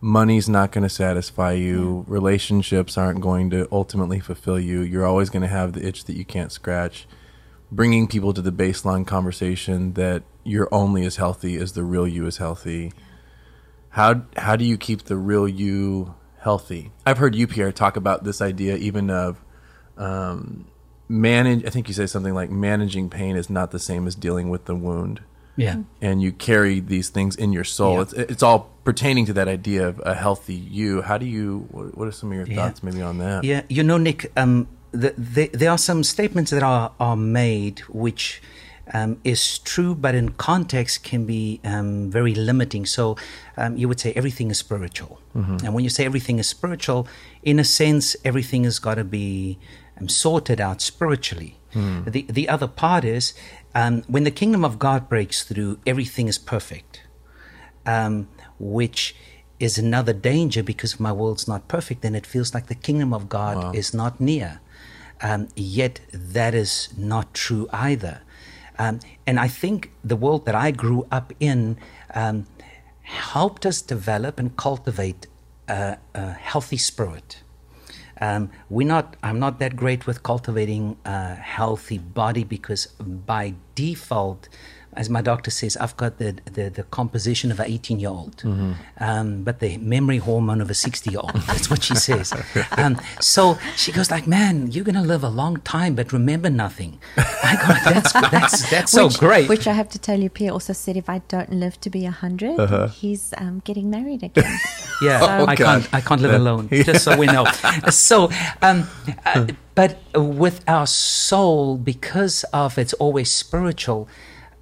money's not going to satisfy you. Relationships aren't going to ultimately fulfill you. You're always going to have the itch that you can't scratch. Bringing people to the baseline conversation that you're only as healthy as the real you is healthy. How how do you keep the real you healthy? I've heard you, Pierre, talk about this idea even of um, manage. I think you say something like managing pain is not the same as dealing with the wound, Yeah. and you carry these things in your soul. Yeah. It's it's all pertaining to that idea of a healthy you. How do you? What are some of your Yeah. thoughts maybe on that? Yeah, you know, Nick, um, the, the, there are some statements that are, are made which um, is true, but in context can be um, very limiting. So um, you would say everything is spiritual. And when you say everything is spiritual, in a sense, everything has got to be um, sorted out spiritually. The, the other part is um, when the kingdom of God breaks through, everything is perfect um, which is another danger because if my world's not perfect, then it feels like the kingdom of God is not near. Um, yet that is not true either. Um, and I think the world that I grew up in um, helped us develop and cultivate a, a healthy spirit. Um, we're not. I'm not that great with cultivating a healthy body because by default, as my doctor says, I've got the, the, the composition of an 18 year old, um, but the memory hormone of a 60 year old. [LAUGHS] That's what she says. Um, so she goes like, man, you're going to live a long time, but remember nothing. I go, that's, that's, that's so [LAUGHS] which, great. Which I have to tell you, Pierre also said if I don't live to be 100, Uh-huh. he's um, getting married again. [LAUGHS] Yeah, Oh, I can't. I can't live alone. Just so we know. So, um, uh, but with our soul, because of it's always spiritual,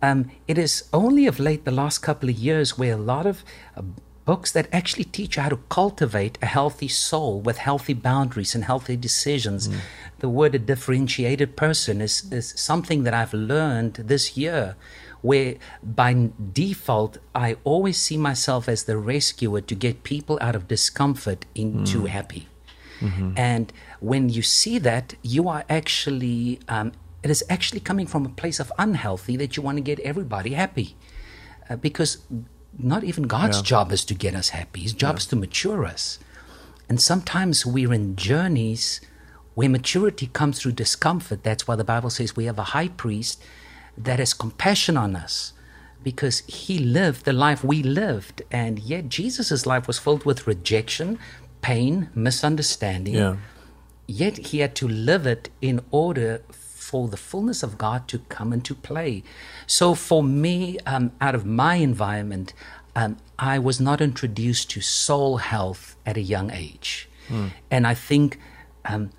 um, it is only of late the last couple of years where a lot of uh, books that actually teach you how to cultivate a healthy soul with healthy boundaries and healthy decisions. The word a differentiated person is, is something that I've learned this year where by default I always see myself as the rescuer to get people out of discomfort into happy. And when you see that, you are actually, um, it is actually coming from a place of unhealthy that you want to get everybody happy. Uh, because not even God's job is to get us happy, His job is to mature us. And sometimes we're in journeys where maturity comes through discomfort. That's why the Bible says we have a high priest that has compassion on us because he lived the life we lived. And yet Jesus' life was filled with rejection, pain, misunderstanding. Yeah. Yet he had to live it in order for the fullness of God to come into play. So for me, um, out of my environment, um, I was not introduced to soul health at a young age. And I think um,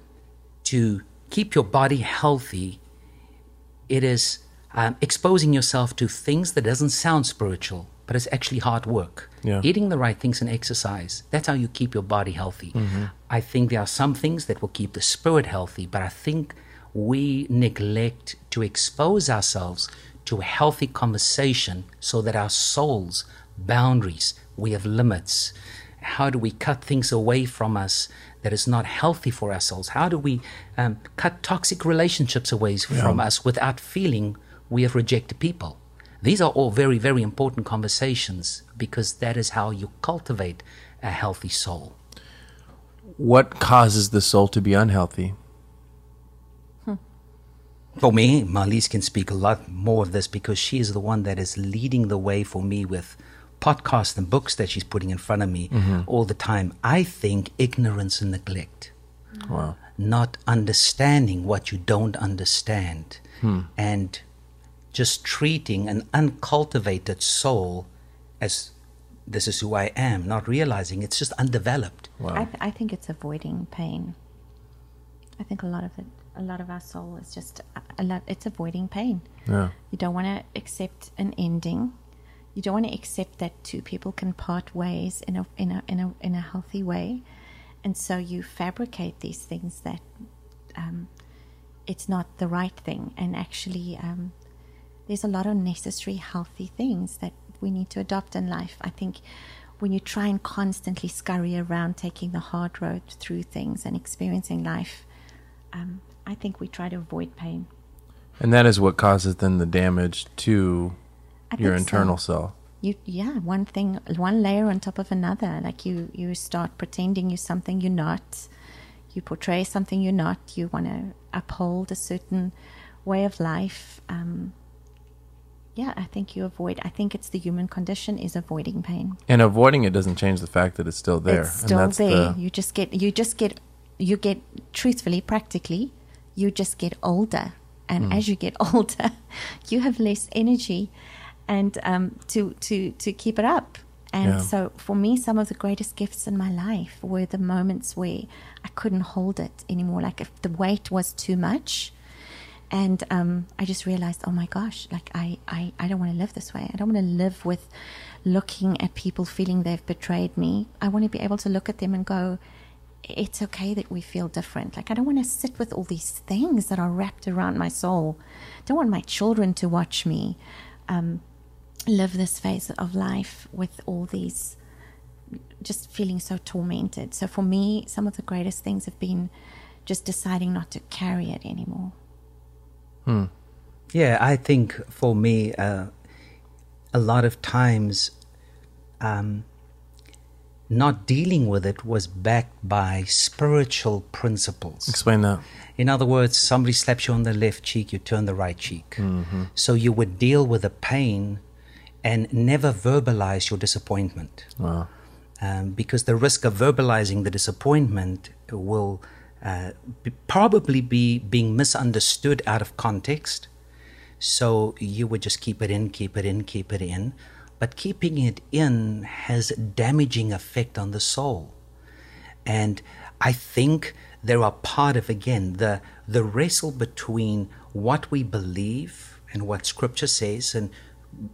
to keep your body healthy, it is um, exposing yourself to things that doesn't sound spiritual, but it's actually hard work. Yeah. Eating the right things and exercise. That's how you keep your body healthy. I think there are some things that will keep the spirit healthy, but I think we neglect to expose ourselves to a healthy conversation so that our souls, boundaries, we have limits. How do we cut things away from us that is not healthy for our souls? How do we um, cut toxic relationships away from us without feeling we have rejected people? These are all very, very important conversations because that is how you cultivate a healthy soul. What causes the soul to be unhealthy? For me, Marlies can speak a lot more of this because she is the one that is leading the way for me with podcasts and books that she's putting in front of me mm-hmm. all the time. I think ignorance and neglect, mm-hmm. Wow. not understanding what you don't understand, hmm. and just treating an uncultivated soul as this is who I am, not realizing it's just undeveloped. I, th- I think it's avoiding pain. I think a lot of it, a lot of our soul is just a, lot. It's avoiding pain. Yeah. You don't want to accept an ending. You don't want to accept that two people can part ways in a in a in a in a healthy way, and so you fabricate these things that um, it's not the right thing. And actually, um, there's a lot of necessary healthy things that we need to adopt in life. I think when you try and constantly scurry around taking the hard road through things and experiencing life, um, I think we try to avoid pain. And that is what causes then the damage to I your think so. internal self. you yeah one thing one layer on top of another like you you start pretending you're something you're not you portray something you're not you want to uphold a certain way of life um yeah i think you avoid i think it's the human condition is avoiding pain And avoiding it doesn't change the fact that it's still there. it's still and that's there the you just get you just get you get truthfully practically you just get older and Hmm. as you get [LAUGHS] older you have less energy and um, to to to keep it up and Yeah. so for me some of the greatest gifts in my life were the moments where i couldn't hold it anymore like if the weight was too much and um, I just realized, oh my gosh, like I, I, I don't want to live this way. I don't want to live with looking at people feeling they've betrayed me. I want to be able to look at them and go, it's okay that we feel different. Like I don't want to sit with all these things that are wrapped around my soul. I don't want my children to watch me um, live this phase of life with all these just feeling so tormented. So for me, some of the greatest things have been just deciding not to carry it anymore. Yeah, I think for me, uh, a lot of times, um, not dealing with it was backed by spiritual principles. Explain that. In other words, somebody slaps you on the left cheek, you turn the right cheek. So you would deal with the pain and never verbalize your disappointment. Wow. Um, because the risk of verbalizing the disappointment will uh, be, probably be being misunderstood out of context. So you would just keep it in, keep it in, keep it in. But keeping it in has a damaging effect on the soul. And I think there are part of again the the wrestle between what we believe and what scripture says and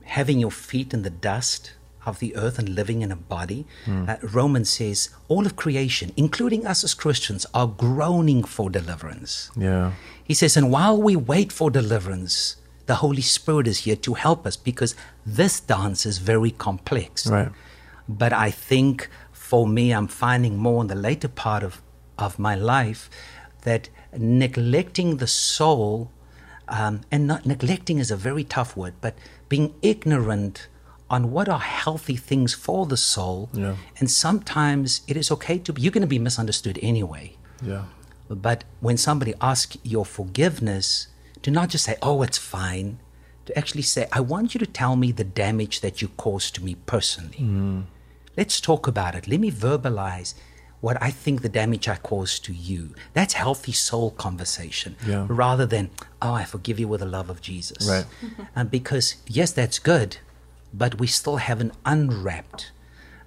having your feet in the dust of the earth and living in a body. Uh, Romans says all of creation, including us as Christians, are groaning for deliverance. Yeah. He says, and while we wait for deliverance, the Holy Spirit is here to help us because this dance is very complex. Right. But I think for me, I'm finding more in the later part of, of my life that neglecting the soul, um, and not neglecting is a very tough word, but being ignorant on what are healthy things for the soul. Yeah. And sometimes it is okay to be, you're going to be misunderstood anyway. Yeah. But when somebody asks your forgiveness, do not just say, oh, it's fine. To actually say, I want you to tell me the damage that you caused to me personally. Let's talk about it. Let me verbalize what I think the damage I caused to you. That's healthy soul conversation Yeah. rather than, oh, I forgive you with the love of Jesus. Right. And [LAUGHS] because, yes, that's good, but we still haven't unwrapped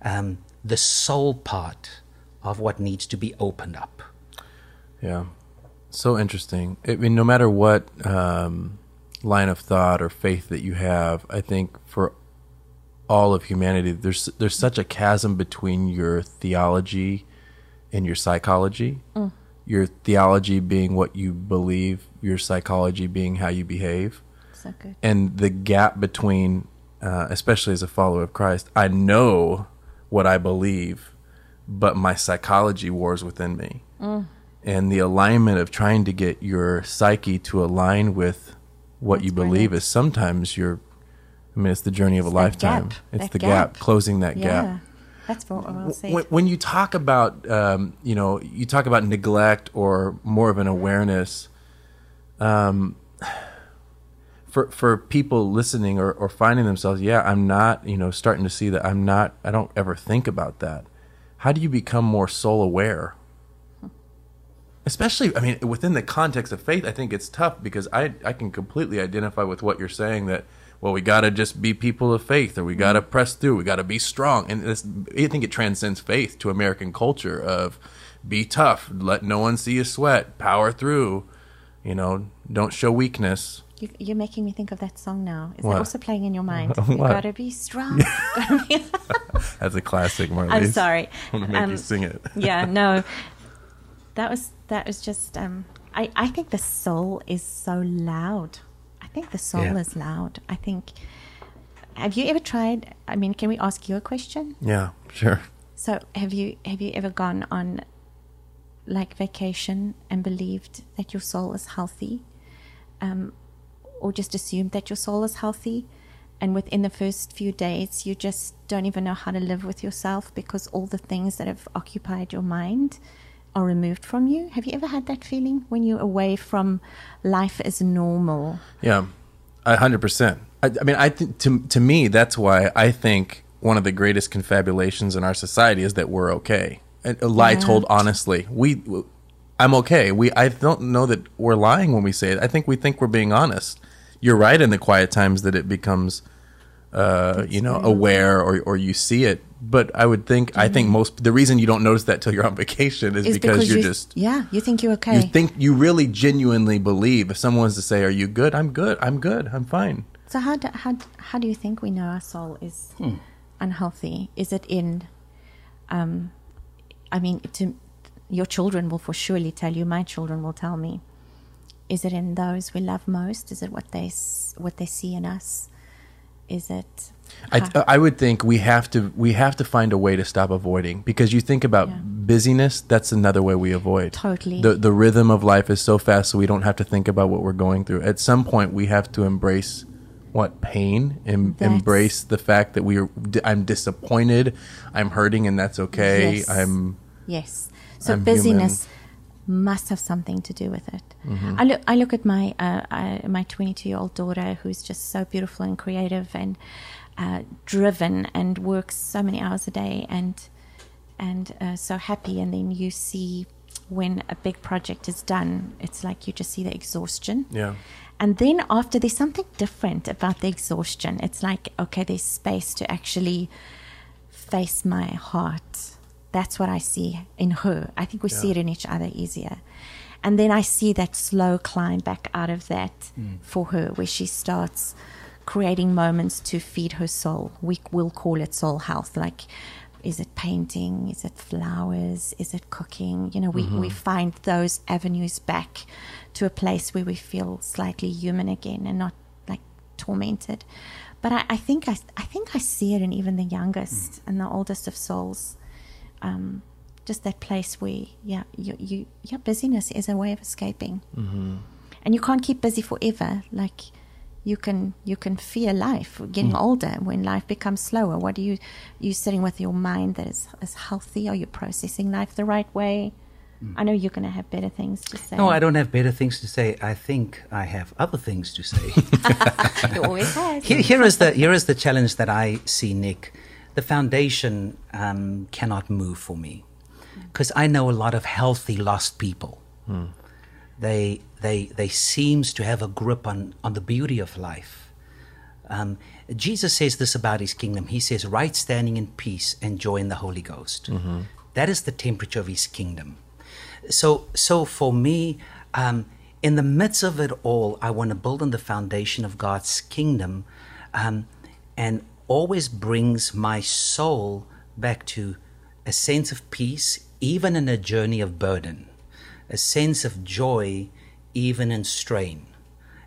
um, the soul part of what needs to be opened up. Yeah. So interesting. I mean, no matter what um, line of thought or faith that you have, I think for all of humanity, there's there's such a chasm between your theology and your psychology. Your theology being what you believe, your psychology being how you behave. So good. and the gap between, uh, especially as a follower of Christ, I know what I believe, but my psychology wars within me, and the alignment of trying to get your psyche to align with what you believe is sometimes your. I mean, it's the journey of a lifetime. gap, It's that the gap. gap. closing that Yeah. gap That's very well said. when, when you talk about um, you know you talk about neglect or more of an awareness um, for for people listening or, or finding themselves yeah i'm not you know starting to see that i'm not i don't ever think about that how do you become more soul aware especially i mean within the context of faith i think it's tough because i i can completely identify with what you're saying that well we got to just be people of faith or we got to press through we got to be strong and this, i think it transcends faith to american culture of be tough let no one see you sweat power through you know don't show weakness You, you're making me think of that song now. Is What? that also playing in your [LAUGHS] mind? You What? gotta be strong. [LAUGHS] That's a classic Marlies. I'm sorry. i'm gonna make you Um, sing it yeah, no. [LAUGHS] That was that was just um I, I think the soul is so loud. I think the soul Yeah. is loud. I think have you ever tried I mean, can we ask you a question? yeah sure So have you have you ever gone on like vacation and believed that your soul is healthy? Um or just assumed that your soul is healthy and within the first few days you just don't even know how to live with yourself because all the things that have occupied your mind are removed from you. Have you ever had that feeling when you're away from life as normal? Yeah, a hundred percent. I I mean, I think to to me, that's why I think one of the greatest confabulations in our society is that we're okay. A a lie Yeah. told honestly. We, I'm okay. We, I don't know that we're lying when we say it. I think we think we're being honest. You're right in the quiet times that it becomes, uh, you know, aware or or you see it. But I would think, I think most the reason you don't notice that till you're on vacation is, Is because, you're you, just yeah, you think you're okay. you think you really genuinely believe if someone was to say are you good i'm good i'm good i'm fine So how do, how how do you think we know our soul is unhealthy? Is it in, um, I mean, to your children will for surely tell you. My children will tell me. Is it in those we love most? Is it what they what they see in us? Is it? I, I would think we have to we have to find a way to stop avoiding because you think about Yeah. busyness that's another way we avoid Totally. the the rhythm of life is so fast so we don't have to think about what we're going through at some point we have to embrace what pain That's- embrace the fact that we are i'm disappointed i'm hurting and that's okay Yes. i'm Yes. So I'm busyness must have something to do with it. I look. I look at my uh, uh, my 22 year old daughter, who's just so beautiful and creative and uh, driven, and works so many hours a day, and and uh, so happy. And then you see when a big project is done, it's like you just see the exhaustion. yeah And then after, there's something different about the exhaustion. It's like, okay, there's space to actually face my heart. That's what I see in her. I think we see it in each other easier. And then I see that slow climb back out of that for her, where she starts creating moments to feed her soul. We will call it soul health. Like, is it painting? Is it flowers? Is it cooking? You know, we, we find those avenues back to a place where we feel slightly human again and not like tormented. But I, I think I, I think I see it in even the youngest and the oldest of souls. Um, just that place where, yeah, you, you, yeah, busyness is a way of escaping, mm-hmm. and you can't keep busy forever. Like you can, you can fear life getting mm. older when life becomes slower. What are you, you sitting with your mind that is, is healthy? Are you processing life the right way? Mm. I know you're going to have better things to say. No, I don't have better things to say. I think I have other things to say. [LAUGHS] You always [LAUGHS] has. here, here is the here is the challenge that I see, Nick. The foundation um, cannot move for me mm. because I know a lot of healthy lost people. They they they seems to have a grip on on the beauty of life. Um, Jesus says this about his kingdom. He says, "Right standing in peace and joy in the Holy Ghost." That is the temperature of his kingdom. So so for me, um, in the midst of it all, I want to build on the foundation of God's kingdom, um, and always brings my soul back to a sense of peace, even in a journey of burden, a sense of joy, even in strain,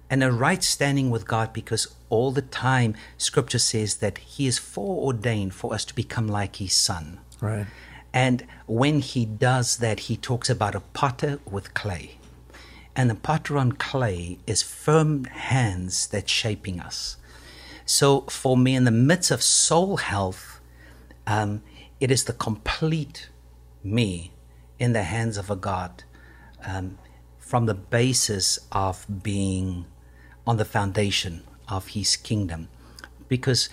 and a right standing with God because all the time Scripture says that He is foreordained for us to become like His Son. right And when he does that, he talks about a potter with clay. And the potter on clay is firm hands that's shaping us. So for me, in the midst of soul health, um, it is the complete me in the hands of a God um, from the basis of being on the foundation of his kingdom. Because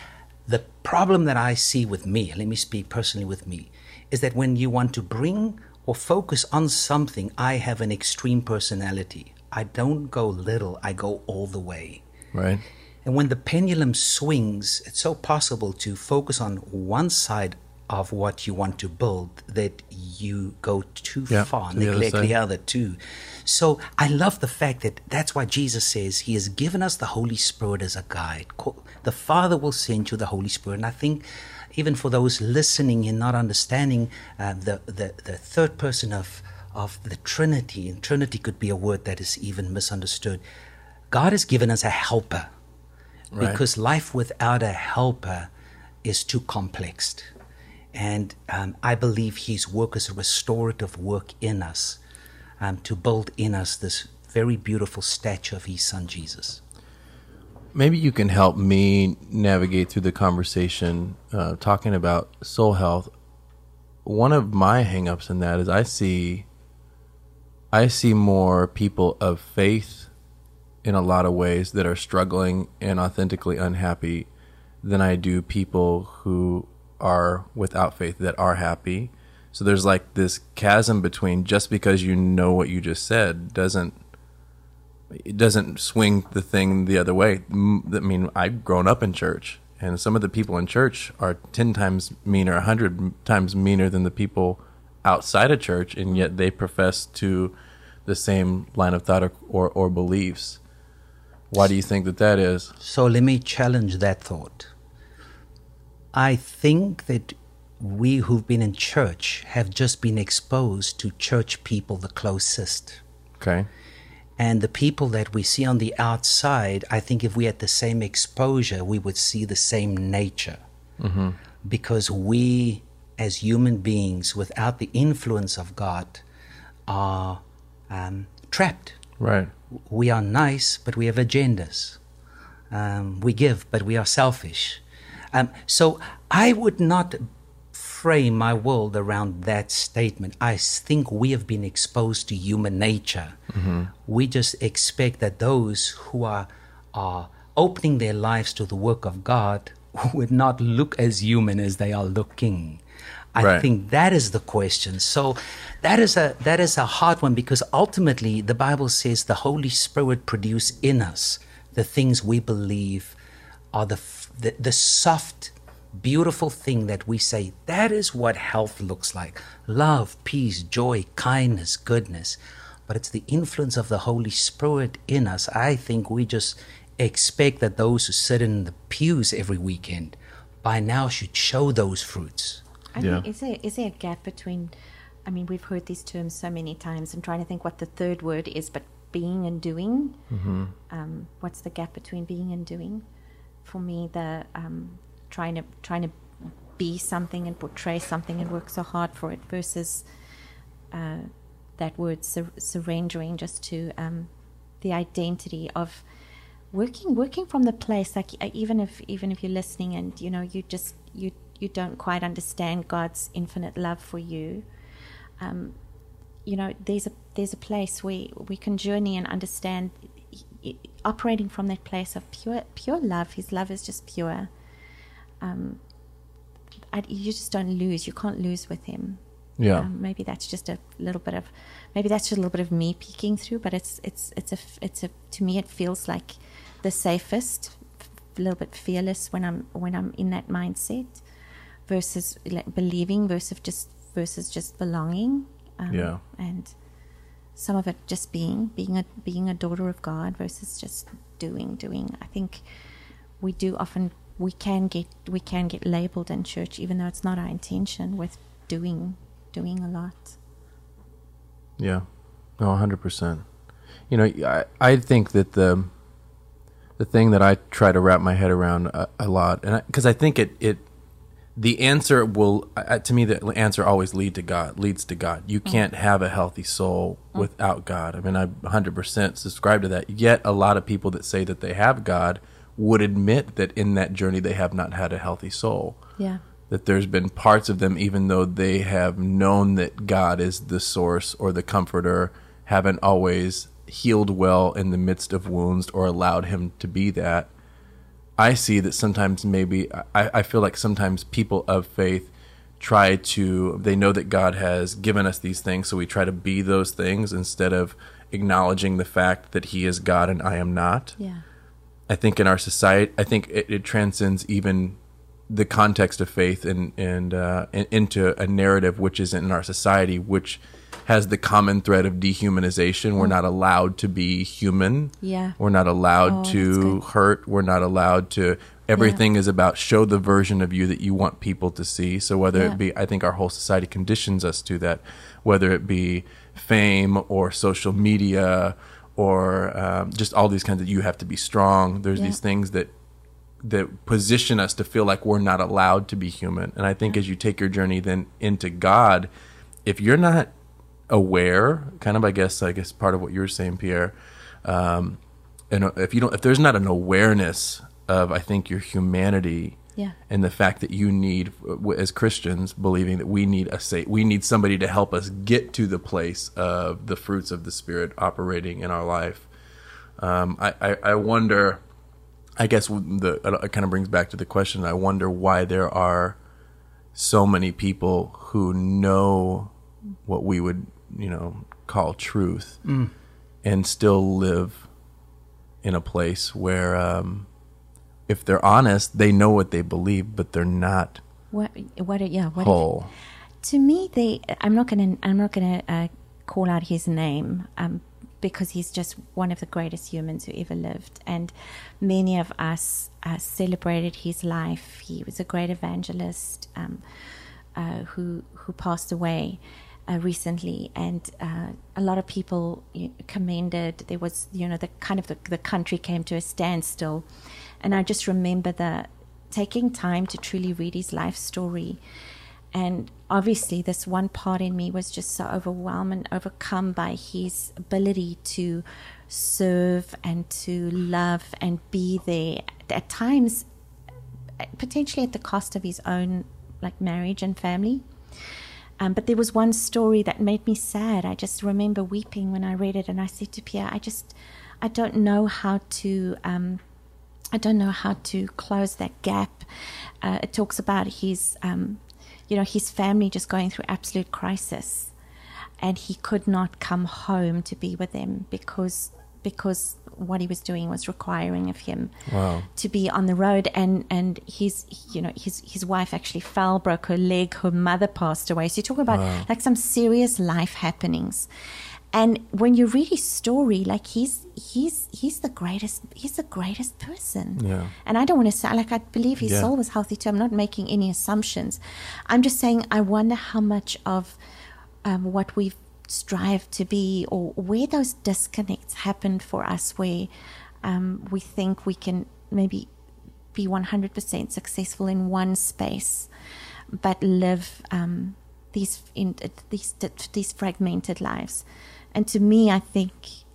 the problem that I see with me, let me speak personally with me, is that when you want to bring or focus on something, I have an extreme personality. I don't go little, I go all the way. right And when the pendulum swings, it's so possible to focus on one side of what you want to build that you go too Yeah, far, to the other neglect the other too. So I love the fact that that's why Jesus says He has given us the Holy Spirit as a guide. The Father will send you the Holy Spirit. And I think even for those listening and not understanding uh, the, the, the third person of, of the Trinity, and Trinity could be a word that is even misunderstood. God has given us a helper Right. because life without a helper is too complex. And um, I believe His work is a restorative work in us um, to build in us this very beautiful statue of His Son Jesus. maybe you can help me navigate through the conversation uh, talking about soul health one of my hangups in that is i see i see more people of faith in a lot of ways that are struggling and authentically unhappy than i do people who are without faith that are happy so there's like this chasm between just because you know what you just said doesn't it doesn't swing the thing the other way. I mean, I've grown up in church, and some of the people in church are 10 times meaner, a 100 times meaner than the people outside of church, and yet they profess to the same line of thought or, or, or beliefs. Why do you think that that is? So let me challenge that thought. I think that we who've been in church have just been exposed to church people the closest. Okay. And the people that we see on the outside, I think if we had the same exposure, we would see the same nature. Because we, as human beings, without the influence of God, are um, trapped. Right. We are nice, but we have agendas. Um, we give, but we are selfish. Um, so I would not frame my world around that statement. I think we have been exposed to human nature. We just expect that those who are are opening their lives to the work of God [LAUGHS] would not look as human as they are looking. I Right. think that is the question. So that is a that is a hard one because ultimately the Bible says the Holy Spirit produce in us the things we believe are the the, the soft beautiful thing that we say that is what health looks like love peace joy kindness goodness but it's the influence of the holy spirit in us i think we just expect that those who sit in the pews every weekend by now should show those fruits I Yeah. think, is there is there a gap between? I mean, we've heard these terms so many times. I'm trying to think what the third word is, but being and doing. Um, what's the gap between being and doing? For me, the um, trying to trying to be something and portray something and work so hard for it versus uh, that word sur- surrendering just to um, the identity of working working from the place. Like uh, even if even if you're listening and you know you just you you don't quite understand God's infinite love for you um, you know there's a there's a place where we can journey and understand operating from that place of pure pure love. His love is just pure. Um, I, you just don't lose. You can't lose with him. Yeah. um, maybe that's just a little bit of maybe that's just a little bit of me peeking through but it's it's it's a it's a to me it feels like the safest a little bit fearless when i'm when i'm in that mindset versus like believing versus just versus just belonging. Um, Yeah. and some of it just being being a being a daughter of god versus just doing doing. I think we do often we can get we can get labeled in church even though it's not our intention with doing doing a lot. Yeah, no, hundred percent. You know, I I think that the the thing that I try to wrap my head around a, a lot, and because I, think it it the answer will uh, to me the answer always lead to God leads to God. You can't have a healthy soul without God. I mean, I hundred percent subscribe to that. Yet a lot of people that say that they have God would admit that in that journey they have not had a healthy soul yeah that there's been parts of them, even though they have known that God is the source or the comforter, haven't always healed well in the midst of wounds or allowed Him to be that. I see that sometimes maybe, I, I feel like sometimes people of faith try to, they know that God has given us these things, so we try to be those things instead of acknowledging the fact that He is God and I am not. yeah I think in our society, I think it, it transcends even the context of faith and and uh, in- into a narrative which is in our society, which has the common thread of dehumanization. We're not allowed to be human. Yeah. We're not allowed Oh, to hurt. We're not allowed to. Everything is about show the version of you that you want people to see. So whether Yeah. it be, I think our whole society conditions us to that, whether it be fame or social media or um, just all these kinds of you have to be strong. There's Yeah. these things that that position us to feel like we're not allowed to be human. And I think as you take your journey then into God, if you're not aware, kind of, I guess, I guess part of what you were saying, Pierre, um, and if you don't, if there's not an awareness of, I think, your humanity, Yeah. and the fact that you need, as Christians, believing that we need a sa- we need somebody to help us get to the place of the fruits of the Spirit operating in our life. Um, I, I, I wonder. I guess the it kind of brings back to the question. I wonder why there are so many people who know what we would, you know, call truth, and still live in a place where, um, if they're honest, they know what they believe, but they're not what what yeah what if, whole. to me they i'm not gonna i'm not gonna uh, call out his name um, because he's just one of the greatest humans who ever lived. And many of us uh, celebrated his life. He was a great evangelist um, uh, who who passed away uh, recently, and uh, a lot of people commended. There was, you know, the kind of the, the country came to a standstill, and I just remember the taking time to truly read his life story, and obviously, this one part in me was just so overwhelmed and overcome by his ability to serve and to love and be there. At times, potentially at the cost of his own like marriage and family. Um, but there was one story that made me sad. I just remember weeping when I read it, and I said to Pierre, "I just, I don't know how to, um, I don't know how to close that gap." Uh, it talks about his, um, you know, his family just going through absolute crisis, and he could not come home to be with them because because what he was doing was requiring of him Wow. to be on the road. And and his you know his his wife actually fell broke her leg her mother passed away. So you talk about like some serious life happenings. And when you read his story like he's he's he's the greatest he's the greatest person. Yeah. and i don't want to say like i believe his Yeah. soul was healthy too. I'm not making any assumptions. I'm just saying i wonder how much of um, what we've strive to be or where those disconnects happened for us where um, we think we can maybe be 100% successful in one space but live um, these in these these fragmented lives. And to me i think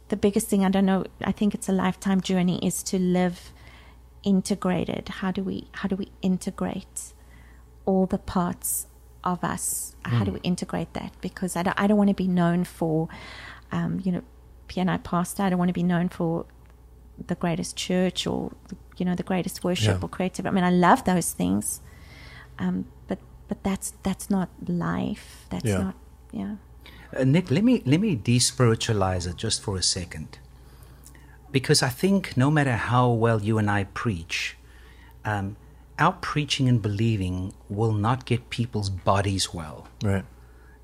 the biggest thing i don't know i think it's a lifetime journey is to live integrated. How do we how do we integrate all the parts of us how do we integrate that? Because i don't, I don't want to be known for um, you know piano pastor i don't want to be known for the greatest church or you know the greatest worship Yeah. or creative. I mean i love those things um, but but that's that's not life. That's Yeah. not yeah. Uh, Nick, let me let me despiritualize it just for a second, because I think no matter how well you and I preach, um, our preaching and believing will not get people's bodies well. Right.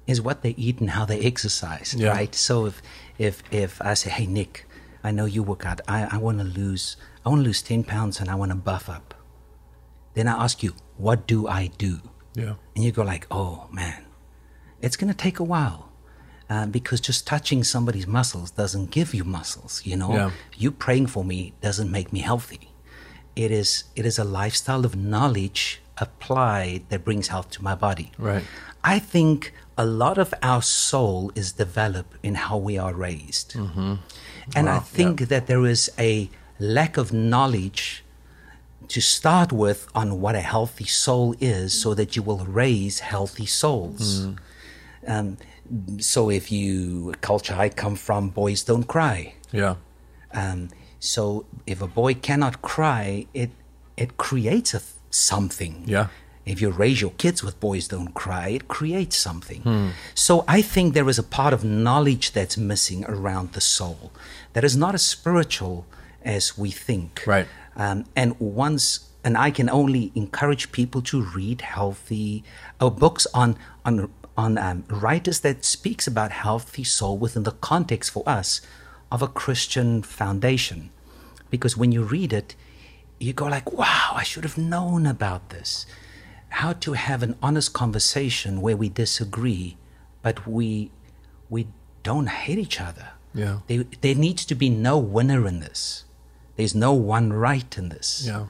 Is what they eat and how they exercise, Yeah. right? So if if if I say, hey Nick, I know you work out, I, I want to lose I want to lose ten pounds and I want to buff up, then I ask you, what do I do? Yeah. and you go like, "Oh man, it's gonna take a while." Uh, because just touching somebody's muscles doesn't give you muscles, you know. Yeah. You praying for me doesn't make me healthy. It is it is a lifestyle of knowledge applied that brings health to my body. Right. I think a lot of our soul is developed in how we are raised, and I Wow, think that there is a lack of knowledge to start with on what a healthy soul is so that you will raise healthy souls. Um, so if you culture I come from, boys don't cry. Yeah. Um, so if a boy cannot cry, it it creates a th- something. Yeah. If you raise your kids with boys don't cry, it creates something. So I think there is a part of knowledge that's missing around the soul that is not as spiritual as we think. Right. Um, and once, and I can only encourage people to read healthy uh, books on on on um, writers that speaks about healthy soul within the context for us of a Christian foundation, because when you read it, you go like, "Wow, I should have known about this." How to have an honest conversation where we disagree, but we we don't hate each other. Yeah. There, there needs to be no winner in this. There's no one right in this. Yeah.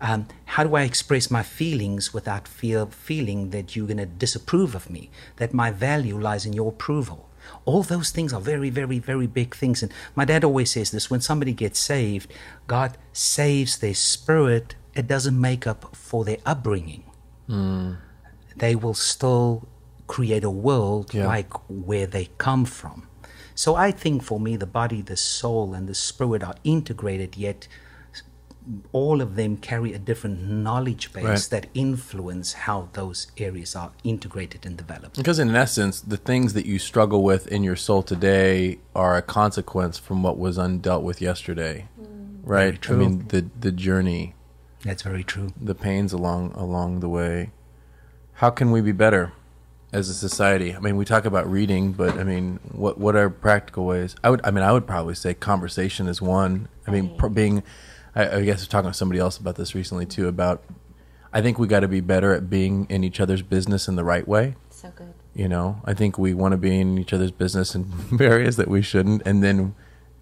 Um, how do I express my feelings without feel, feeling that you're going to disapprove of me, that my value lies in your approval? All those things are very, very, very big things. And my dad always says this when somebody gets saved, God saves their spirit, it doesn't make up for their upbringing. Hmm. They will still create a world Yeah. like where they come from. So I think for me, the body, the soul, and the spirit are integrated, yet all of them carry a different knowledge base Right. that influence how those areas are integrated and developed. Because in essence, the things that you struggle with in your soul today are a consequence from what was undealt with yesterday. Mm. Right? true. I mean the the journey, That's very true. the pains along along the way. How can we be better as a society? I mean, we talk about reading, but I mean, what what are practical ways? I would I mean, I would probably say conversation is one. I mean, pr- being I, I guess I was talking to somebody else about this recently too about I think we got to be better at being in each other's business in the right way. so good You know, I think we want to be in each other's business in [LAUGHS] areas that we shouldn't, and then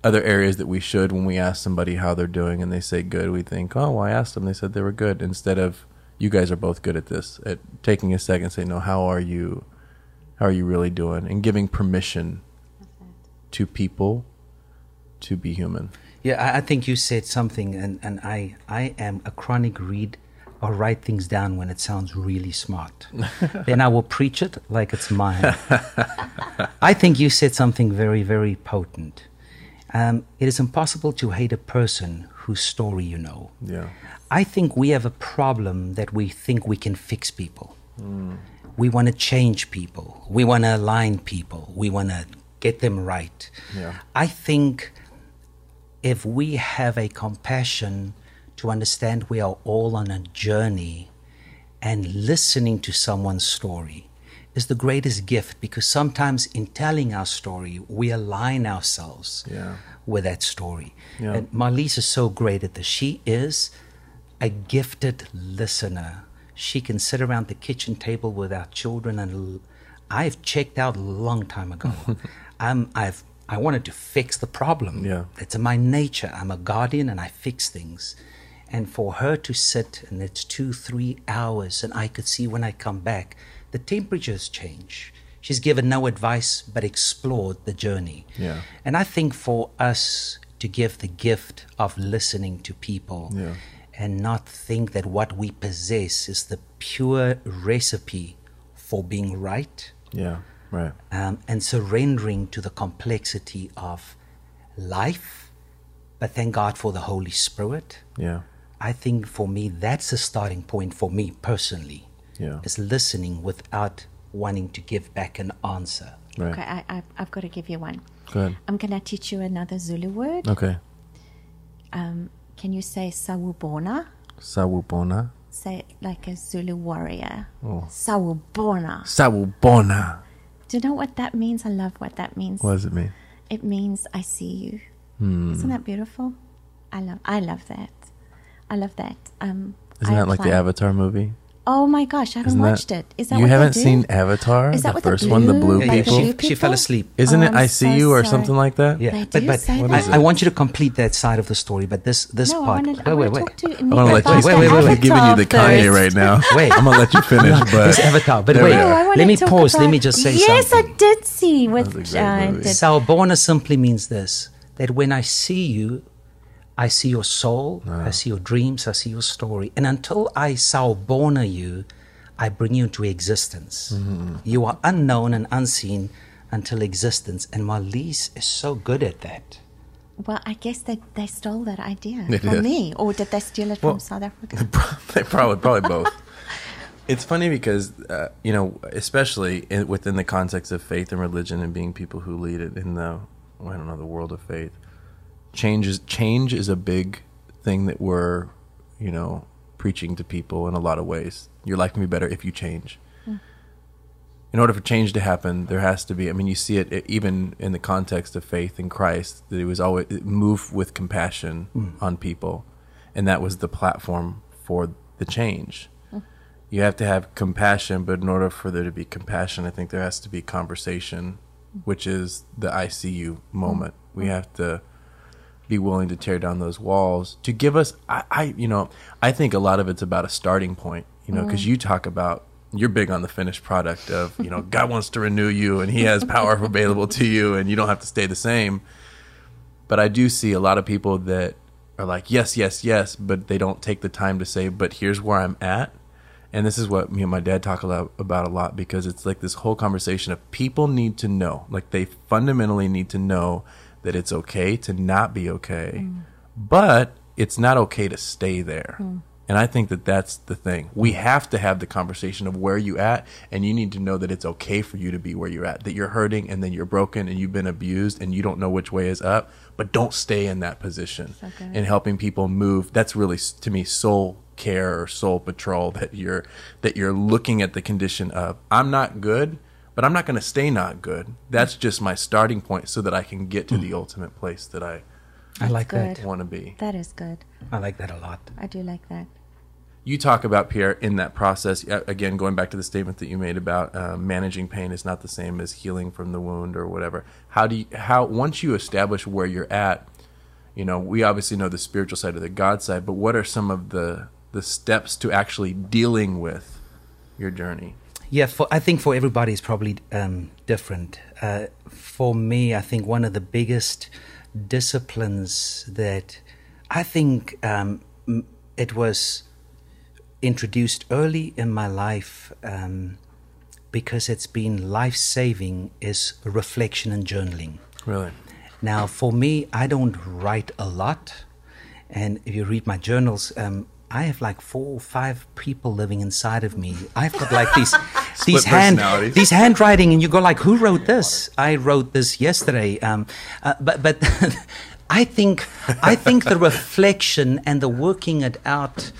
other areas that we should. When we ask somebody how they're doing and they say good, we think, oh, well, I asked them, they said they were good, instead of you guys are both good at this at taking a second and say no how are you how are you really doing and giving permission to people to be human Yeah, I, I think you said something, and, and I, I am a chronic read or write things down when it sounds really smart. [LAUGHS] then I will preach it like it's mine. I think you said something very, very potent. Um, it is impossible to hate a person whose story you know. yeah I think we have a problem that we think we can fix people. We want to change people. We want to align people. We want to get them right. Yeah. I think if we have a compassion to understand we are all on a journey and listening to someone's story is the greatest gift because sometimes in telling our story, we align ourselves Yeah. with that story. Yeah. And Marlise is so great at this. She is a gifted listener. She can sit around the kitchen table with our children, and I've checked out a long time ago. [LAUGHS] I'm, I've, I wanted to fix the problem. Yeah. It's in my nature. I'm a guardian, and I fix things. And for her to sit, and it's two, three hours, and I could see when I come back, the temperatures change. She's given no advice, but explored the journey. Yeah. And I think for us to give the gift of listening to people Yeah. and not think that what we possess is the pure recipe for being right yeah right um, and surrendering to the complexity of life, but thank God for the Holy Spirit. yeah I think for me, that's a starting point for me personally, yeah is listening without wanting to give back an answer. right Okay, I, I, I've got to give you one. go ahead I'm going to teach you another Zulu word. okay Um, can you say sawubona? sawubona Say it like a Zulu warrior. Oh. Sawubona. sawubona Do you know what that means? I love what that means. what does it mean It means I see you. Hmm. Isn't that beautiful? I love I love that. I love that. Um, isn't I that like the avatar movie Oh my gosh, I haven't Isn't that- watched it. Is that what you what haven't they do? seen Avatar, Is that the what the first one, the blue- blue like the people? blue she, she fell people? asleep. Isn't Oh, it I'm I so see you or sorry. something like that? Yeah, They but do but say I, that. I want you to complete that side of the story. But this this No, I part. want to. I wait, want wait, to wait. talk to I Nick want to let about you. Wait, wait, wait, I'm giving you the Kanye right now. [LAUGHS] Wait. I'm gonna let you finish. But This Avatar. But There we wait, go. No, I wanna let me pause. Let me just say something. yes, something. I did see with That was a great uh, movie. did- Sawubona simply means this that when I see you, I see your soul, I see your dreams, I see your story. And until I sawubona you, I bring you into existence. You are unknown and unseen until existence. And Marlise is so good at that. Well, I guess they, they stole that idea They [LAUGHS] from did. me, or did they steal it Well- from South Africa? [LAUGHS] they probably probably both. [LAUGHS] It's funny because uh, you know, especially in, within the context of faith and religion and being people who lead it in the I don't know the world of faith. Change is change is a big thing that we're you know preaching to people in a lot of ways. Your life can be better if you change. Hmm. In order for change to happen, there has to be. I mean, you see it even in the context of faith in Christ. That it was always it move with compassion hmm. on people, and that was the platform for the change hmm. you have to have compassion, but in order for there to be compassion, I think there has to be conversation, which is the ICU moment. We have to be willing to tear down those walls to give us. I, I you know, I think a lot of it's about a starting point. You know, because mm. you talk about you're big on the finished product of you know God wants to renew you and He has power [LAUGHS] available to you, and you don't have to stay the same. But I do see a lot of people that are like yes, yes, yes, but they don't take the time to say, but here's where I'm at and this is what me and my dad talk a lot about a lot because it's like this whole conversation of people need to know like they fundamentally need to know that it's okay to not be okay but it's not okay to stay there. Hmm. And i think that that's the thing. We have to have the conversation of where you at and you need to know that it's okay for you to be where you're at that you're hurting and then you're broken and you've been abused and you don't know which way is up but don't stay in that position So and helping people move. That's really to me soul care or soul patrol that you're that you're looking at the condition of. I'm not good but i'm not going to stay not good that's just my starting point so that i can get to the ultimate place that i I like good. that. want to be That is good. I like that a lot. I do like that. you talk about pierre in that process again going back to the statement that you made about uh, managing pain is not the same as healing from the wound or whatever how do you how once you establish where you're at you know we obviously know the spiritual side of the god side but what are some of the the steps to actually dealing with your journey? Yeah, for I think for everybody it's probably um, different. Uh, for me, I think one of the biggest disciplines that I think um, it was introduced early in my life um, because it's been life saving is reflection and journaling. Really? Now, for me, I don't write a lot. And if you read my journals, um, I have like four or five people living inside of me. I've got like these [LAUGHS] these hand these handwriting, and you go like, "Who wrote this?" I wrote this yesterday. Um, uh, but but [LAUGHS] I think I think the [LAUGHS] reflection and the working it out.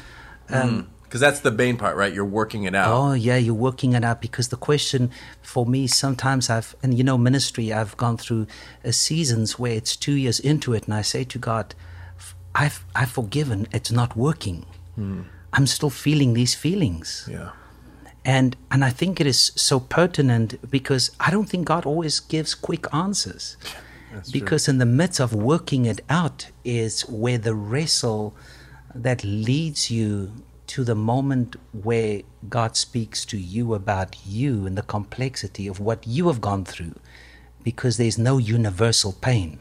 Um, Because that's the main part, right? You're working it out. Oh yeah, you're working it out because the question for me sometimes I've and you know ministry I've gone through uh, seasons where it's two years into it and I say to God, I've I've forgiven. It's not working. I'm still feeling these feelings Yeah. and and I think it is so pertinent because I don't think God always gives quick answers. [LAUGHS] because in the midst of working it out is where the wrestle that leads you to the moment where God speaks to you about you and the complexity of what you have gone through because there's no universal pain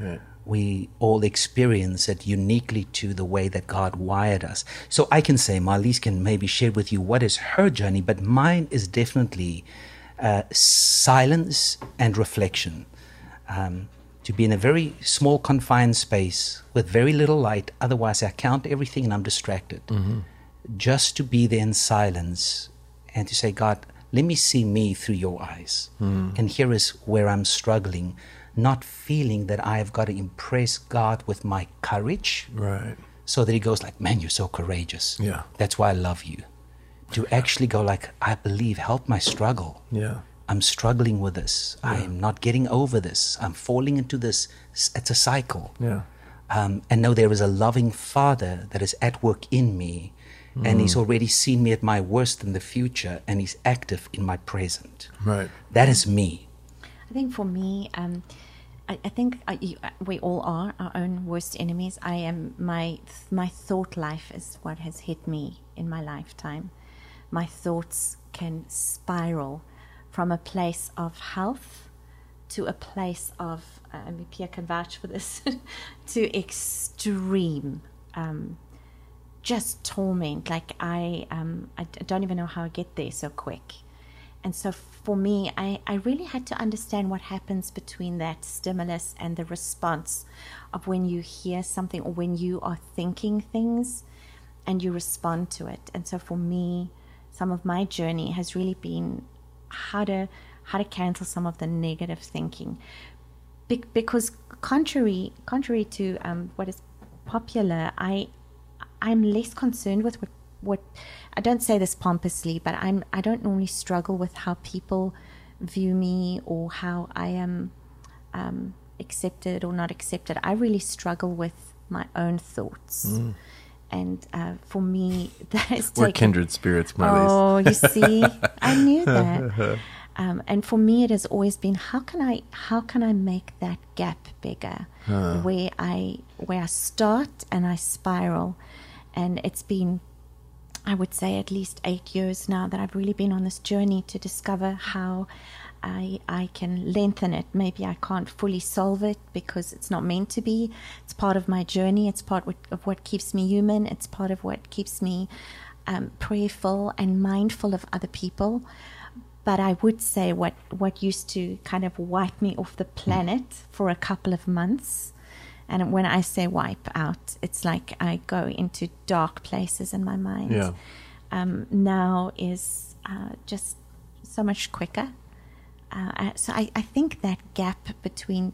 Right. We all experience it uniquely to the way that God wired us. So I can say, Marlies can maybe share with you what is her journey, but mine is definitely uh, silence and reflection. Um, to be in a very small, confined space with very little light, otherwise, I count everything and I'm distracted. Just to be there in silence and to say, God, let me see me through your eyes. And here is where I'm struggling, not feeling that I've got to impress God with my courage Right. so that he goes like, man, you're so courageous. Yeah. That's why I love you. To actually go like, I believe, help my struggle. Yeah. I'm struggling with this. I am not getting over this. I'm falling into this. It's a cycle. Yeah. Um, and know there is a loving Father that is at work in me, and He's already seen me at my worst in the future, and He's active in my present. Right. That is me. I think for me, um, I, I think I, you, uh, we all are our own worst enemies. I am my my thought life is what has hit me in my lifetime. My thoughts can spiral from a place of health to a place of, uh, I Pierre can vouch for this, [LAUGHS] to extreme, um, just torment. Like I, um, I d- don't even know how I get there so quick. And so for me, I, I really had to understand what happens between that stimulus and the response of when you hear something or when you are thinking things and you respond to it. And so for me, some of my journey has really been how to how to cancel some of the negative thinking. Be- because contrary contrary to um, what is popular, I I'm less concerned with what what I don't say this pompously, but I'm I don't normally struggle with how people view me or how I am um, accepted or not accepted. I really struggle with my own thoughts, and uh, for me, [LAUGHS] that is has We're kindred spirits, Marlies. Oh, you see, [LAUGHS] I knew that. [LAUGHS] Um, and for me, it has always been how can I how can I make that gap bigger, where I where I start and I spiral, and it's been, I would say, at least eight years now that I've really been on this journey to discover how. I, I can lengthen it. Maybe I can't fully solve it because it's not meant to be. It's part of my journey. It's part of what keeps me human. It's part of what keeps me um, prayerful and mindful of other people. But I would say what, what used to kind of wipe me off the planet for a couple of months. And when I say wipe out, it's like I go into dark places in my mind. Yeah. Um, now is uh, just so much quicker. Uh, so I, I think that gap between,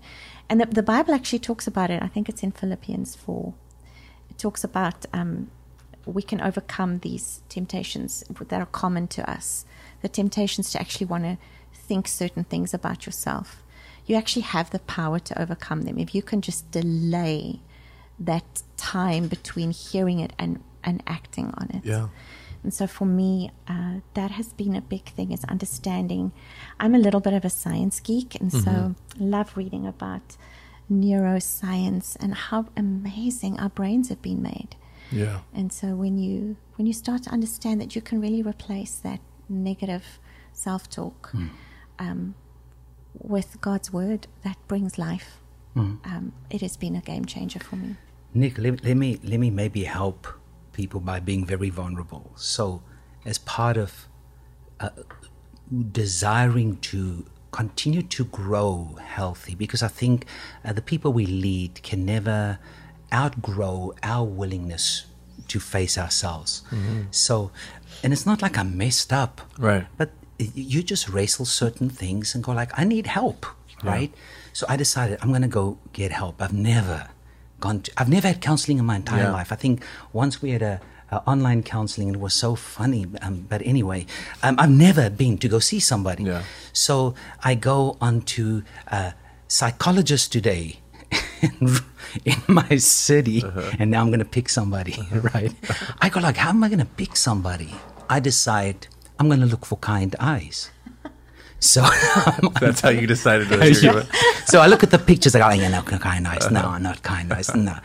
and the, the Bible actually talks about it. I think it's in Philippians 4. It talks about um, we can overcome these temptations that are common to us. The temptations to actually want to think certain things about yourself. You actually have the power to overcome them if you can just delay that time between hearing it and, and acting on it. Yeah. And so for me, uh, that has been a big thing is understanding. I'm a little bit of a science geek, and so love reading about neuroscience and how amazing our brains have been made. Yeah. And so when you when you start to understand that you can really replace that negative self talk um, with God's word, that brings life. Um, it has been a game changer for me. Nick, let, let me let me maybe help people by being very vulnerable. So, as part of uh, desiring to continue to grow healthy, because I think uh, the people we lead can never outgrow our willingness to face ourselves. So, and it's not like I'm messed up, Right. But y- you just wrestle certain things and go like, I need help, right? So I decided I'm going to go get help. I've never gone to, I've never had counseling in my entire Yeah. life. I think once we had a, a online counseling and it was so funny. Um, but anyway, um, I've never been to go see somebody. Yeah. So I go onto uh, psychologist today [LAUGHS] in my city, and now I'm going to pick somebody, [LAUGHS] right? I go like, how am I going to pick somebody? I decide I'm going to look for kind eyes. So, [LAUGHS] That's how you decided to [LAUGHS] you're gonna- so I look at the pictures. I go, oh, yeah, no, kind eyes. No, uh-huh. not kind eyes. No,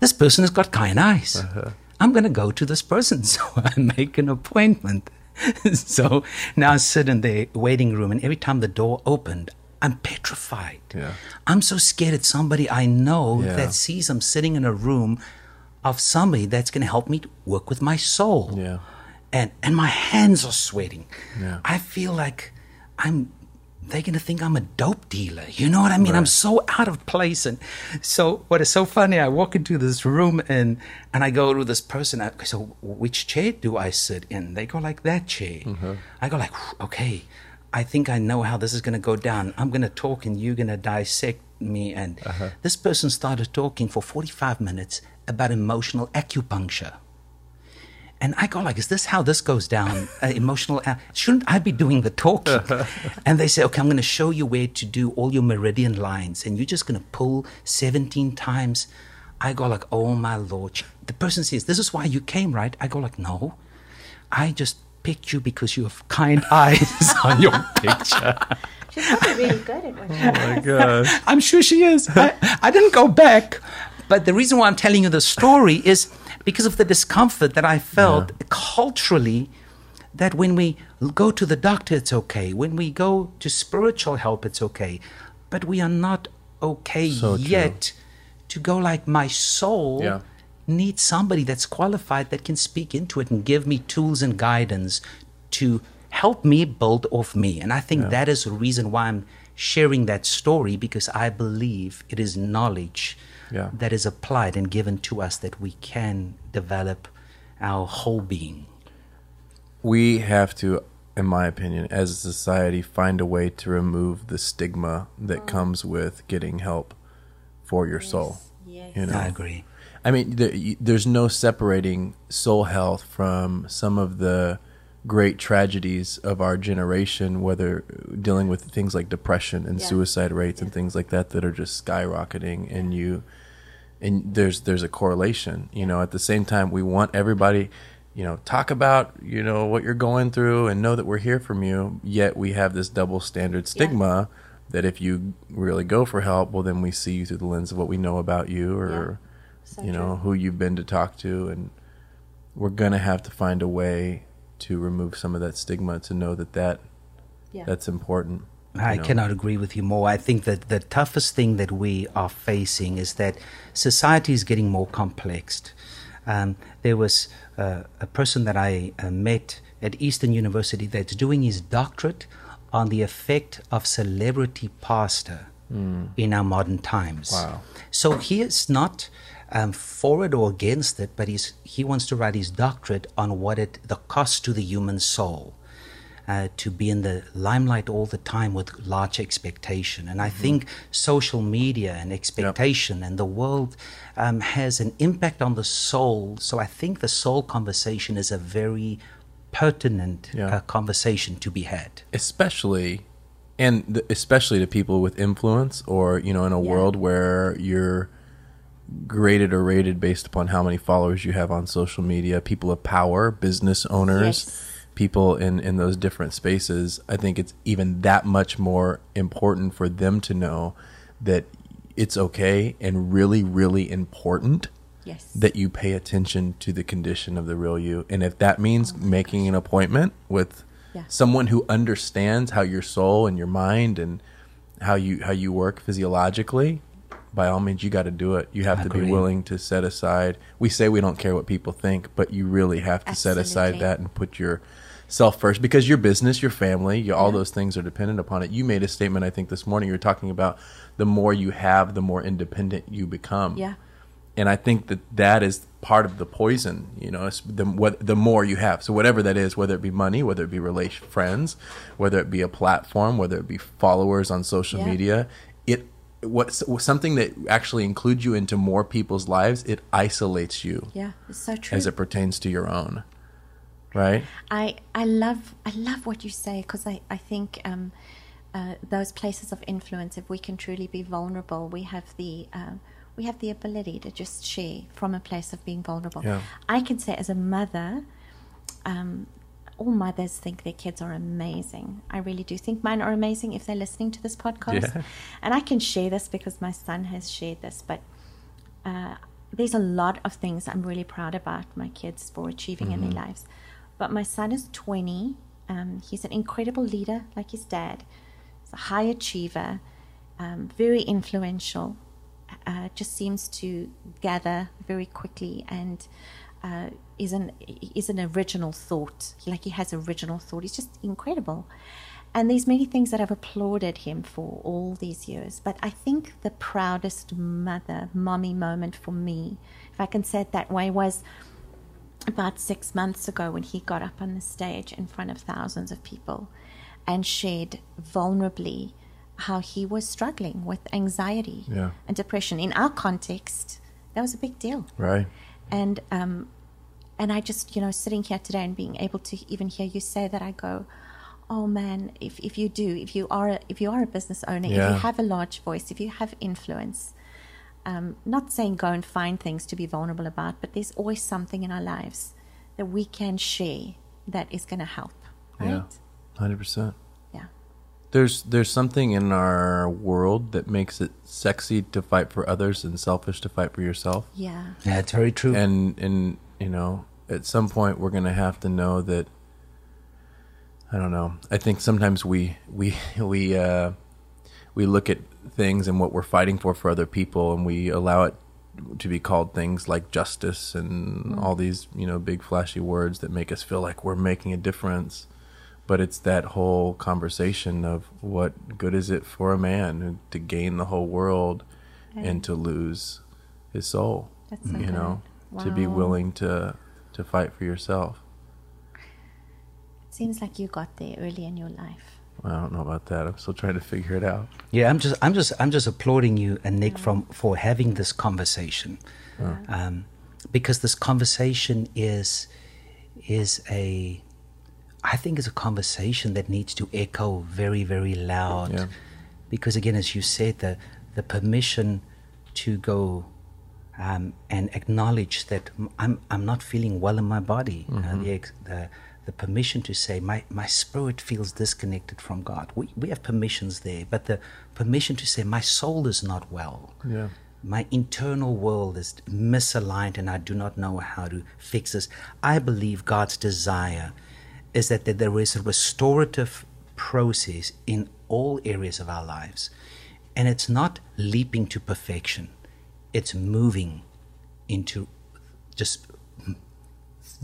this person has got kind eyes. Uh-huh. I'm going to go to this person. [LAUGHS] So I make an appointment. so now I sit in the waiting room, and every time the door opened, I'm petrified. Yeah. I'm so scared it's somebody I know Yeah. that sees I'm sitting in a room of somebody that's going to help me work with my soul. Yeah. And and my hands are sweating. Yeah. I feel like I'm they're gonna think I'm a dope dealer. You know what I mean? I'm so out of place. And so what is so funny, I walk into this room and and I go to this person. I, so which chair do I sit in? They go like that chair. Mm-hmm. I go like, okay, I think I know how this is gonna go down. I'm gonna talk and you're gonna dissect me. And uh-huh. this person started talking for 45 minutes about emotional acupuncture. And I go like, is this how this goes down? [LAUGHS] Uh, emotional, uh, shouldn't I be doing the talking? [LAUGHS] and they say, okay, I'm going to show you where to do all your meridian lines, and you're just going to pull 17 times. I go like, oh my lord. The person says, this is why you came, right? I go like, no, I just picked you because you have kind [LAUGHS] eyes on your picture. She's probably really good at what she Oh my God. I'm sure she is. I, I didn't go back. But the reason why I'm telling you the story is because of the discomfort that I felt culturally that when we go to the doctor, it's okay. When we go to spiritual help, it's okay. But we are not okay So true. yet to go like my soul Yeah. needs somebody that's qualified that can speak into it and give me tools and guidance to help me build off me. And I think that is the reason why I'm sharing that story because I believe it is knowledge Yeah. that is applied and given to us that we can develop our whole being. we have to, in my opinion, as a society, find a way to remove the stigma that oh. comes with getting help for your soul. Yes. You know, I agree. I mean, there, there's no separating soul health from some of the great tragedies of our generation, whether dealing with things like depression and Yeah. suicide rates and things like that that are just skyrocketing. And you, and there's there's a correlation. You know, at the same time, we want everybody, you know, talk about you know what you're going through and know that we're here from you. Yet we have this double standard stigma. That if you really go for help, well, then we see you through the lens of what we know about you, or So you true. know who you've been to talk to and we're gonna have to find a way to remove some of that stigma to know that that Yeah. that's important I know. cannot agree with you more. I think that the toughest thing that we are facing is that society is getting more complex. Um, there was uh, a person that I uh, met at Eastern University that's doing his doctorate on the effect of celebrity pastor in our modern times. Wow. So he is not um, for it or against it, but he's, he wants to write his doctorate on what it the cost to the human soul uh, to be in the limelight all the time with large expectation. And I think social media and expectation and the world um, has an impact on the soul. So I think the soul conversation is a very pertinent Yeah. uh, conversation to be had. especially and especially to people with influence or you know in a Yeah. world where you're graded or rated based upon how many followers you have on social media people of power business owners Yes. People in in those different spaces i think it's even that much more important for them to know that it's okay and really really important Yes. that you pay attention to the condition of the real you. And if that means making an appointment with Yeah. someone who understands how your soul and your mind and how you how you work physiologically, by all means you got to do it. You have to be willing to set aside. We say we don't care what people think, but you really have to set aside that and put your self first because your business, your family, your, all those things are dependent upon it. You made a statement I think this morning you were talking about the more you have, the more independent you become Yeah. and I think that that is part of the poison. You know, the what the more you have. So whatever that is, whether it be money, whether it be relation friends, whether it be a platform, whether it be followers on social Yeah. media, it what's something that actually includes you into more people's lives. It isolates you Yeah. It's so true. as it pertains to your own. Right? I I love I love what you say because I I think um, uh, those places of influence, if we can truly be vulnerable, we have the um, we have the ability to just share from a place of being vulnerable. Yeah. I can say as a mother, um, all mothers think their kids are amazing. I really do think mine are amazing if they're listening to this podcast. Yeah. And I can share this because my son has shared this, but uh, there's a lot of things I'm really proud about my kids for achieving in their lives. But my son is 20. Um, he's an incredible leader, like his dad. He's a high achiever, um, very influential. Uh, just seems to gather very quickly and uh, is an is an original thought. Like he has original thought. He's just incredible. And there's many things that I've applauded him for all these years. But I think the proudest mother, mommy moment for me, if I can say it that way, was about six months ago when he got up on the stage in front of thousands of people and shared vulnerably how he was struggling with anxiety Yeah. and depression. In our context, that was a big deal Right. and um, and I just you know sitting here today and being able to even hear you say that I go, oh man, if if you do, if you are a, if you are a business owner, if you have a large voice, if you have influence, um, not saying go and find things to be vulnerable about, but there's always something in our lives that we can share that is going to help, right? Yeah. Hundred percent. Yeah. There's there's something in our world that makes it sexy to fight for others and selfish to fight for yourself. Yeah. Yeah, it's very true. and and you know at some point we're gonna have to know that i don't know i think sometimes we we [LAUGHS] we uh we look at things and what we're fighting for for other people and we allow it to be called things like justice and mm-hmm. all these you know big flashy words that make us feel like we're making a difference. But it's that whole conversation of what good is it for a man who- to gain the whole world and to lose his soul That's so you know good. to be willing to to fight for yourself. It Seems like you got there early in your life. I don't know about that. I'm still trying to figure it out. Yeah, I'm just, I'm just, I'm just applauding you and Nick from for having this conversation, um, because this conversation is, is a, I think is a conversation that needs to echo very, very loud, Yeah. because again, as you said, the the permission to go um, and acknowledge that I'm I'm not feeling well in my body. Uh, the, the the permission to say my, my spirit feels disconnected from God. We we have permissions there, but the permission to say my soul is not well. Yeah. My internal world is misaligned and I do not know how to fix this. I believe God's desire is that, that there is a restorative process in all areas of our lives. And it's not leaping to perfection, it's moving into just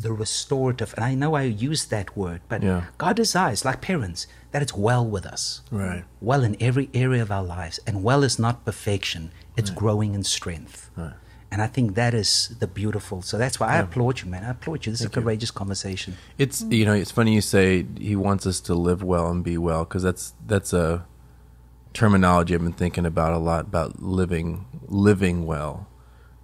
the restorative. And I know I use that word, but Yeah. God desires, like parents, that it's well with us. Right. Well in every area of our lives. And well is not perfection, it's growing in strength. Right. And I think that is the beautiful. So that's why I applaud you, man. I applaud you. This is a courageous conversation. It's you know it's funny you say he wants us to live well and be well because that's that's a terminology I've been thinking about a lot about living living well.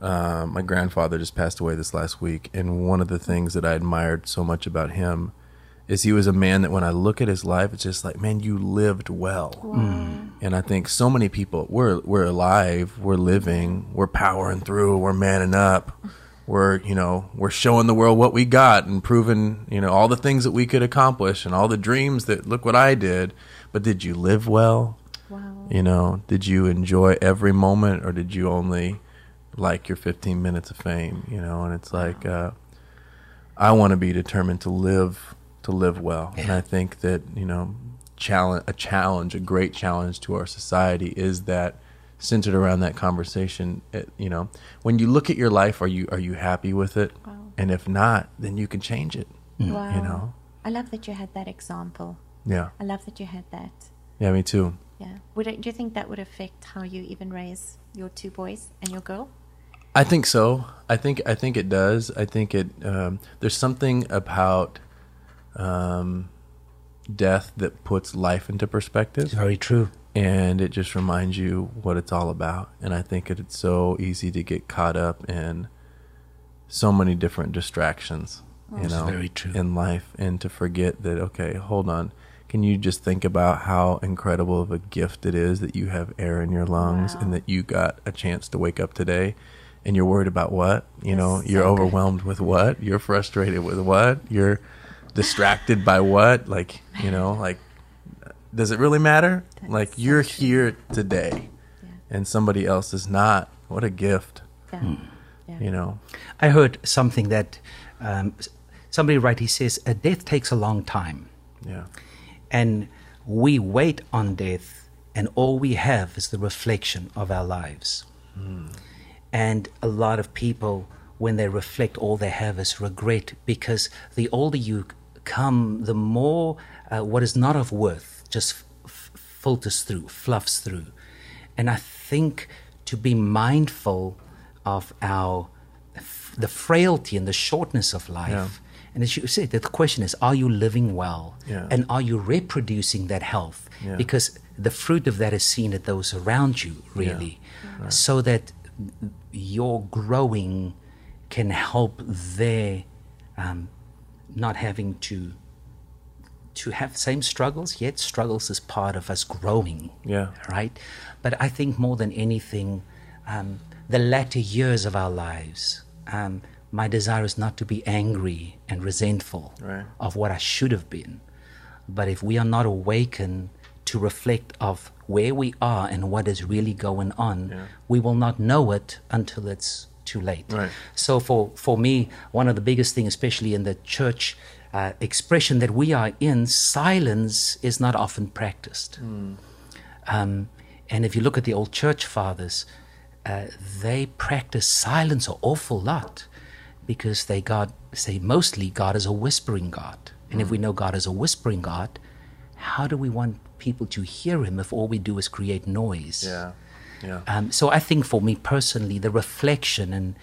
Um, my grandfather just passed away this last week, and one of the things that I admired so much about him is he was a man that when I look at his life, it's just like, man, you lived well. And I think so many people we're we're alive, we're living, we're powering through, we're manning up, we're you know we're showing the world what we got and proving you know all the things that we could accomplish and all the dreams that look what I did. But did you live well? Wow. You know, did you enjoy every moment or did you only like your 15 minutes of fame, you know, and it's like uh, I want to be determined to live to live well, and I think that you know, challenge a challenge, a great challenge to our society is that centered around that conversation. It, you know, when you look at your life, are you are you happy with it? Wow. And if not, then you can change it. Wow. You know, I love that you had that example. yeah, I love that you had that. yeah, me too. Yeah. Would it, do you think that would affect how you even raise your two boys and your girl? I think so. I think I think it does. I think it. Um, there's something about um, death that puts life into perspective, It's very true. and it just reminds you what it's all about. And I think it, it's so easy to get caught up in so many different distractions, you know, very true. in life, and to forget that. Okay, hold on. Can you just think about how incredible of a gift it is that you have air in your lungs Wow. and that you got a chance to wake up today? And you're worried about what? You know, That's you're so good. overwhelmed with what? You're frustrated with what? You're distracted by what? Like, you know, like, does it really matter? That's like, so you're true. here today Yeah. and somebody else is not. What a gift, Yeah. yeah. you know? I heard something that um, somebody write. He says, "A death takes a long time, Yeah. and we wait on death, and all we have is the reflection of our lives." And a lot of people, when they reflect, all they have is regret because the older you come, the more uh, what is not of worth just f- filters through, fluffs through. And I think to be mindful of our the frailty and the shortness of life. Yeah. And as you said, the question is, are you living well? Yeah. And are you reproducing that health? Yeah. Because the fruit of that is seen at those around you, really. So that your growing can help their um, not having to to have same struggles, yet struggles is part of us growing Yeah. right? But I think more than anything, um, the latter years of our lives, um, my desire is not to be angry and resentful Right. of what I should have been. But if we are not awakened to reflect of where we are and what is really going on, Yeah. we will not know it until it's too late. Right. So for, for me, one of the biggest things, especially in the church uh, expression that we are in, silence is not often practiced. Um, and if you look at the old church fathers, uh, they practice silence an awful lot because they God say mostly God is a whispering God. And if we know God is a whispering God, how do we want people to hear Him if all we do is create noise? Yeah. Yeah. Um, so I think for me personally, the reflection and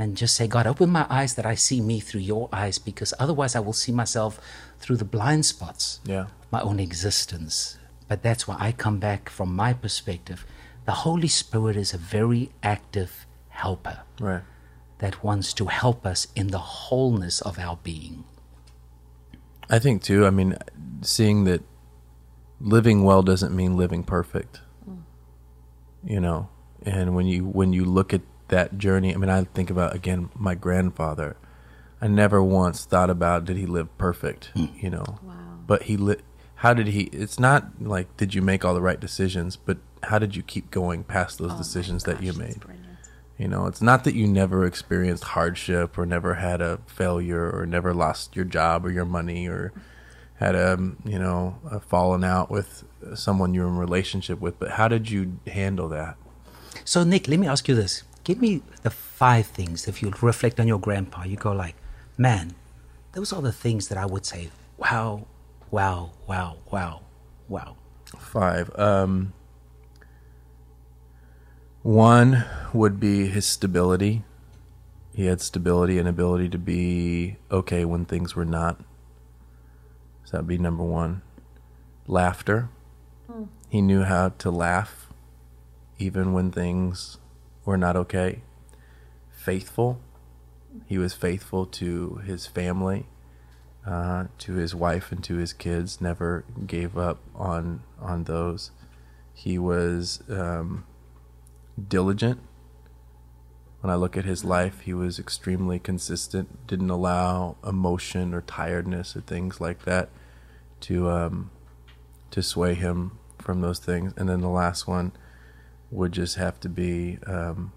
and just say, God, open my eyes that I see me through your eyes, because otherwise I will see myself through the blind spots Yeah. my own existence. But that's why I come back from my perspective. The Holy Spirit is a very active helper Right. that wants to help us in the wholeness of our being. I think too. I mean, seeing that living well doesn't mean living perfect. You know, and when you when you look at that journey, I mean, I think about again my grandfather. I never once thought about did he live perfect. You know, Wow. but he lit. How did he? It's not like did you make all the right decisions, but how did you keep going past those Oh decisions that you made? You know, it's not that you never experienced hardship or never had a failure or never lost your job or your money or [LAUGHS] had a, you know, a fallen out with someone you're in relationship with, but how did you handle that? So, Nick, let me ask you this. Give me the five things, if you reflect on your grandpa, you go like, man, those are the things that I would say, wow, wow, wow, wow, wow. Five. Um, one would be his stability. He had stability and ability to be okay when things were not. So that'd be number one. Laughter. He knew how to laugh even when things were not okay. Faithful. He was faithful to his family uh, to his wife and to his kids. Never gave up on on those. He was um, diligent. When I look at his life, he was extremely consistent. Didn't allow emotion or tiredness or things like that to um, to sway him from those things. And then the last one would just have to be um,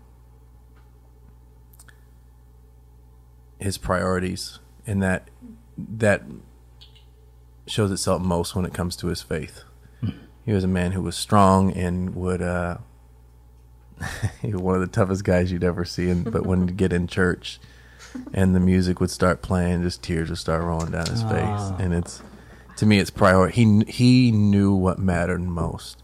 his priorities, and that that shows itself most when it comes to his faith. He was a man who was strong and would. Uh, [LAUGHS] he was one of the toughest guys you'd ever see. And, but when you get in church, and the music would start playing, just tears would start rolling down his face, and it's to me, it's priority. He he knew what mattered most,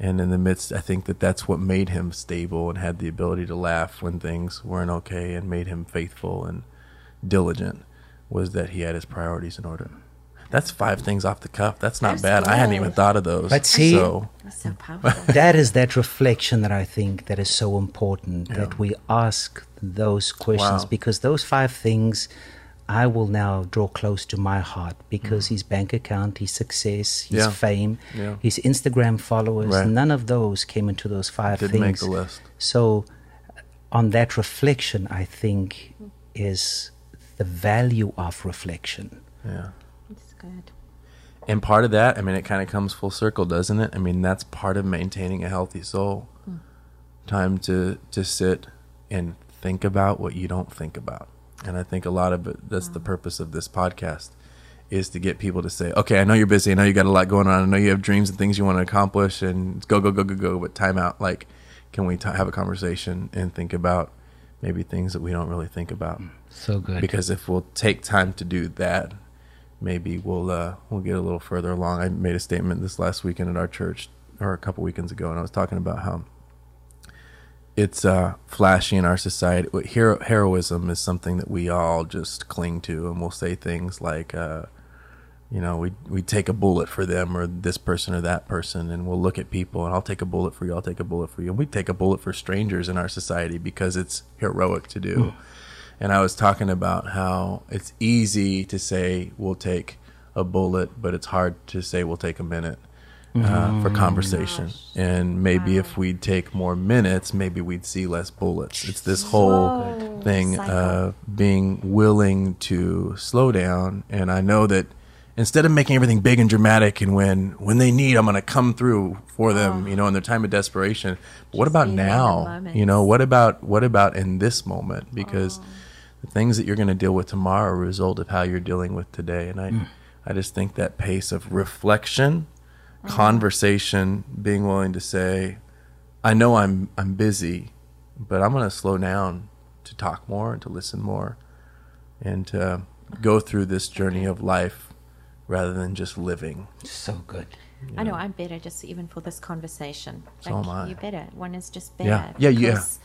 and in the midst, I think that that's what made him stable and had the ability to laugh when things weren't okay, and made him faithful and diligent. Was that he had his priorities in order. That's five things off the cuff. That's not That's bad. I hadn't even thought of those. But see- so That's so powerful. [LAUGHS] that is that reflection that I think that is so important that we ask those questions Wow. because those five things I will now draw close to my heart because his bank account, his success, his Mm. Yeah. fame, Yeah. his Instagram followers, Right. none of those came into those five didn't make things. the list. So, on that reflection, I think is the value of reflection. Yeah. It's good. And part of that, I mean, it kind of comes full circle, doesn't it? I mean, that's part of maintaining a healthy soul. Time to to sit and think about what you don't think about. And I think a lot of it, that's the purpose of this podcast, is to get people to say, okay, I know you're busy. I know you got a lot going on. I know you have dreams and things you want to accomplish and go, go, go, go, go. But time out. Like, can we t- have a conversation and think about maybe things that we don't really think about? So good. because if we'll take time to do that, maybe we'll uh, we'll get a little further along. I made a statement this last weekend at our church, or a couple weekends ago, and I was talking about how it's uh, flashy in our society. Hero, heroism is something that we all just cling to, and we'll say things like, uh, you know, we we take a bullet for them or this person or that person, and we'll look at people and I'll take a bullet for you, I'll take a bullet for you, and we take a bullet for strangers in our society because it's heroic to do. And I was talking about how it's easy to say we'll take a bullet, but it's hard to say we'll take a minute uh, for conversation. And maybe if we'd take more minutes, maybe we'd see less bullets. It's this whole thing cycle. of being willing to slow down. And I know that instead of making everything big and dramatic, and when when they need, I'm going to come through for them, you know, in their time of desperation. But what about being in the now? You know, what about what about in this moment? Because the things that you're going to deal with tomorrow are a result of how you're dealing with today. And I, I just think that pace of reflection, conversation, being willing to say, I know I'm I'm busy, but I'm going to slow down to talk more and to listen more, and to go through this journey of life rather than just living. So good. I know I'm better just even for this conversation. So am I. You're better. One is just better. Yeah, yeah. because,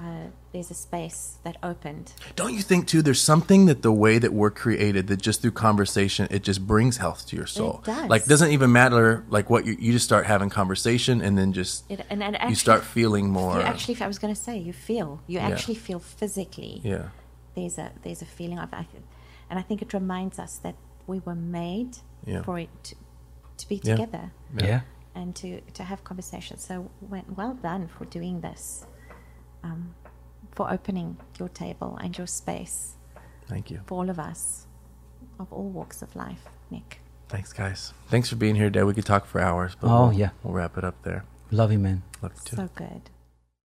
Uh, there's a space that opened. Don't you think too? There's something that the way that we're created, that just through conversation, it just brings health to your soul. It does. Like, doesn't even matter like what you you just start having conversation, and then just It, and, and you start feeling more. You actually, I was going to say, you feel. You Yeah. actually feel physically. yeah, There's a there's a feeling of, and I think it reminds us that we were made Yeah. for it to, to be Yeah. together Yeah. and to to have conversations. So, well, well done for doing this. Um, for opening your table and your space thank you. for all of us of all walks of life, Nick. Thanks, guys. Thanks for being here, today. We could talk for hours, but Oh, we'll, yeah. we'll wrap it up there. Love you, man. Love you too. So good.